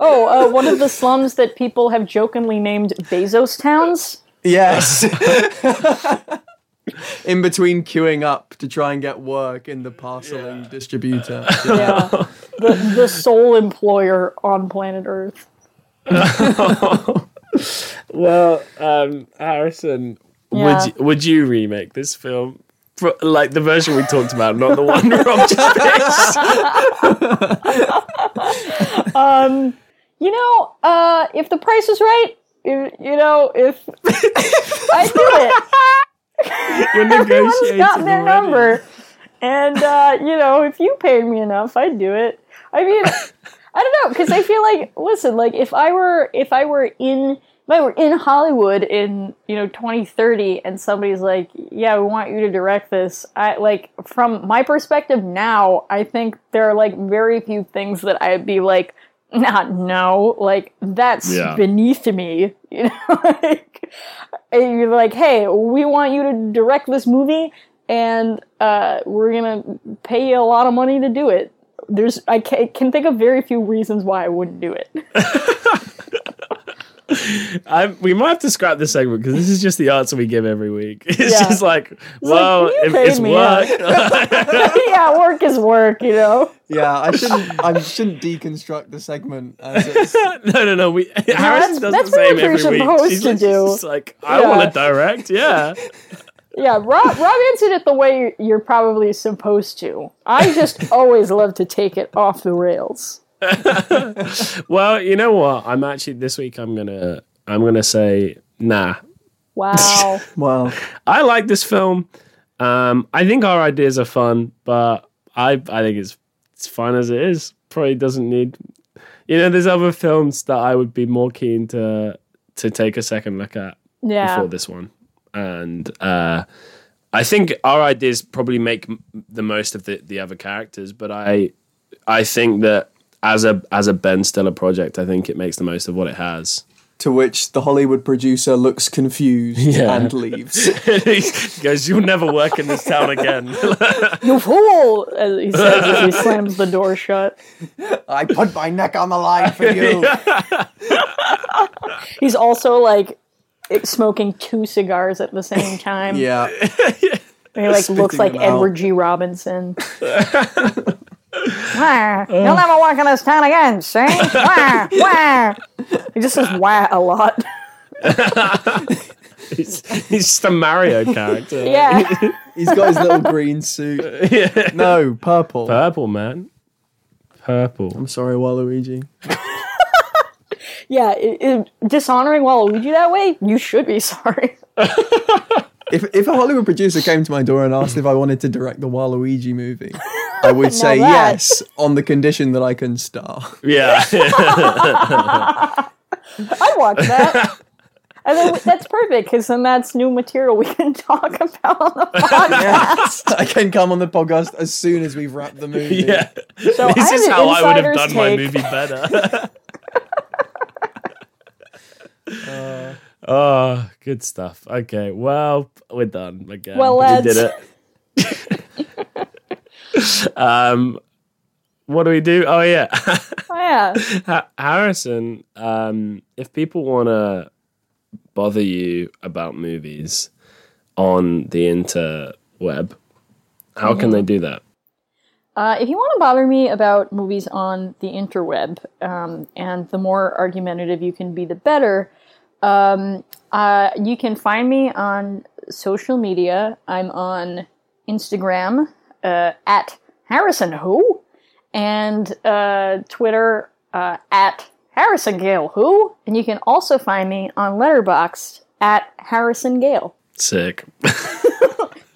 [SPEAKER 6] Oh, uh, one of the slums that people have jokingly named Bezos Towns.
[SPEAKER 4] yes. in between queuing up to try and get work in the parceling distributor.
[SPEAKER 6] Yeah, the the sole employer on planet Earth.
[SPEAKER 3] Well, um, Harrison,
[SPEAKER 6] Yeah.
[SPEAKER 3] would you, would you remake this film? For, like the version we talked about, not the one Rob just
[SPEAKER 6] you know, uh, if the price is right, if, you know, if I do it.
[SPEAKER 3] You're
[SPEAKER 6] Everyone's
[SPEAKER 3] negotiating
[SPEAKER 6] got their
[SPEAKER 3] already.
[SPEAKER 6] number. And, uh, you know, if you paid me enough, I'd do it. I mean, I don't know, because I feel like, listen, like, if I were, if I were in, if I were in Hollywood in, you know, 2030 and somebody's like, yeah, we want you to direct this, I, like, from my perspective now, I think there are, like, very few things that I'd be like, not no, like, that's
[SPEAKER 3] Yeah.
[SPEAKER 6] beneath me, you know, like, you're like, hey, we want you to direct this movie, and uh, we're gonna pay you a lot of money to do it. There's, I ca- can think of very few reasons why I wouldn't do it.
[SPEAKER 3] I, we might have to scrap this segment because this is just the answer we give every week. It's
[SPEAKER 6] Yeah.
[SPEAKER 3] just like, well,
[SPEAKER 6] you
[SPEAKER 3] if
[SPEAKER 6] paid
[SPEAKER 3] it's work.
[SPEAKER 6] yeah, work is work, you know.
[SPEAKER 4] Yeah, I shouldn't. I shouldn't deconstruct the segment as it's.
[SPEAKER 3] no, no, no. We Harrison
[SPEAKER 6] that's-
[SPEAKER 3] does
[SPEAKER 6] that's
[SPEAKER 3] the same
[SPEAKER 6] what you're
[SPEAKER 3] every week.
[SPEAKER 6] supposed
[SPEAKER 3] She's
[SPEAKER 6] to
[SPEAKER 3] like,
[SPEAKER 6] do.
[SPEAKER 3] she's like, I
[SPEAKER 6] Yeah.
[SPEAKER 3] want to direct. Yeah.
[SPEAKER 6] Yeah, Rob, Rob answered it the way you're probably supposed to. I just always love to take it off the rails.
[SPEAKER 3] Well, you know what? I'm actually this week. I'm gonna. I'm gonna say nah.
[SPEAKER 6] Wow.
[SPEAKER 4] wow.
[SPEAKER 3] I like this film. Um, I think our ideas are fun, but I I think it's it's fine as it is. Probably doesn't need. You know, there's other films that I would be more keen to to take a second look at
[SPEAKER 6] Yeah.
[SPEAKER 3] before this one, and uh, I think our ideas probably make m- the most of the the other characters. But I I think that as a as a Ben Stiller project, I think it makes the most of what it has.
[SPEAKER 4] to which the Hollywood producer looks confused
[SPEAKER 3] Yeah.
[SPEAKER 4] and leaves.
[SPEAKER 3] he goes, "You'll never work in this town again."
[SPEAKER 6] you fool! As he says as he slams the door shut.
[SPEAKER 4] I put my neck on the line for you.
[SPEAKER 6] He's also like smoking two cigars at the same time.
[SPEAKER 4] Yeah,
[SPEAKER 6] And he like looks like
[SPEAKER 4] them out.
[SPEAKER 6] Edward G. Robinson. Wah, uh. You'll never walk in this town again, see? Wah, wah. He just says wah a lot.
[SPEAKER 3] he's, he's just a Mario character.
[SPEAKER 6] Yeah.
[SPEAKER 4] he's got his little green suit. No, purple.
[SPEAKER 3] Purple man. Purple.
[SPEAKER 4] I'm sorry, Waluigi.
[SPEAKER 6] Yeah. It, it- dishonoring Waluigi that way, you should be sorry.
[SPEAKER 4] If if a Hollywood producer came to my door and asked if I wanted to direct the Waluigi movie, I would say
[SPEAKER 6] that-
[SPEAKER 4] yes on the condition that I can star.
[SPEAKER 3] Yeah.
[SPEAKER 6] I'd watch that. And then that's perfect because then that's new material we can talk about on the podcast.
[SPEAKER 4] I can come on the podcast as soon as we've wrapped the movie.
[SPEAKER 3] yeah.
[SPEAKER 6] So
[SPEAKER 3] This is how I would have
[SPEAKER 6] insider's
[SPEAKER 3] done my movie better. Uh, oh, good stuff. Okay, well, we're done again.
[SPEAKER 6] Well,
[SPEAKER 3] we did it. um, what do we do? Oh yeah,
[SPEAKER 6] Oh, yeah.
[SPEAKER 3] Ha- Harrison. Um, if people want to bother you about movies on the interweb, how can they do that?
[SPEAKER 6] Uh, if you want to bother me about movies on the interweb, um, and the more argumentative you can be, the better, um, uh, you can find me on social media. I'm on Instagram uh, at Harrison Who, and uh, Twitter uh, at Harrison Gale Who, and you can also find me on Letterboxd at Harrison Gale.
[SPEAKER 3] Sick.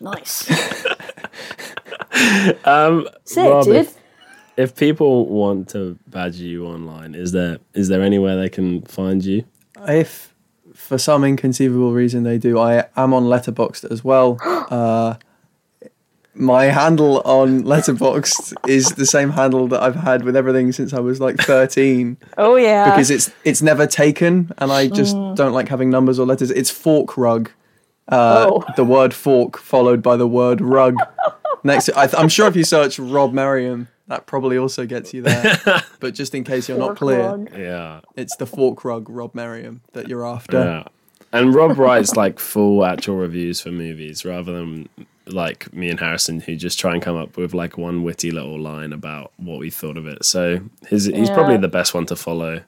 [SPEAKER 6] Nice,
[SPEAKER 3] Um,
[SPEAKER 6] sick,
[SPEAKER 3] Rob,
[SPEAKER 6] dude.
[SPEAKER 3] if, if people want to badger you online, is there is there anywhere they can find you?
[SPEAKER 4] If for some inconceivable reason they do, I am on Letterboxd as well. Uh, my handle on Letterboxd is the same handle that I've had with everything since I was like 13
[SPEAKER 6] Oh yeah,
[SPEAKER 4] because it's it's never taken and I just
[SPEAKER 6] Mm.
[SPEAKER 4] don't like having numbers or letters. It's fork rug. Uh,
[SPEAKER 6] Oh.
[SPEAKER 4] The word fork followed by the word rug. Next, to, I th- I'm sure if you search Rob Merriam, that probably also gets you there. but just in case you're not clear,
[SPEAKER 6] rug.
[SPEAKER 3] Yeah,
[SPEAKER 4] it's the fork rug Rob Merriam that you're after.
[SPEAKER 3] yeah. And Rob writes like full actual reviews for movies rather than like me and Harrison who just try and come up with like one witty little line about what we thought of it. So his, he's
[SPEAKER 6] Yeah.
[SPEAKER 3] probably the best one to follow.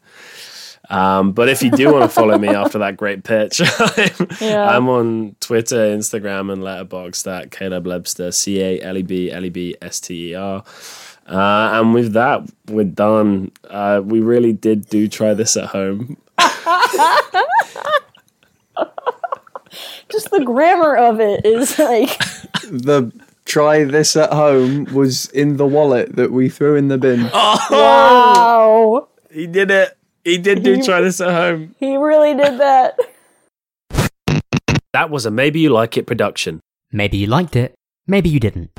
[SPEAKER 3] Um, but if you do want to follow me after that great pitch, I'm,
[SPEAKER 6] Yeah.
[SPEAKER 3] I'm on Twitter, Instagram, and Letterboxd at Caleb Lebster, C A L E B L E B S T E R. Uh, and with that, we're done. Uh, we really did do try this at home.
[SPEAKER 6] Just the grammar of it is like
[SPEAKER 4] The try this at home was in the wallet that we threw in the bin.
[SPEAKER 6] wow.
[SPEAKER 3] He did it. He did do try this at home.
[SPEAKER 6] He really did that.
[SPEAKER 2] That was a Maybe You Like It production.
[SPEAKER 1] Maybe you liked it, maybe you didn't.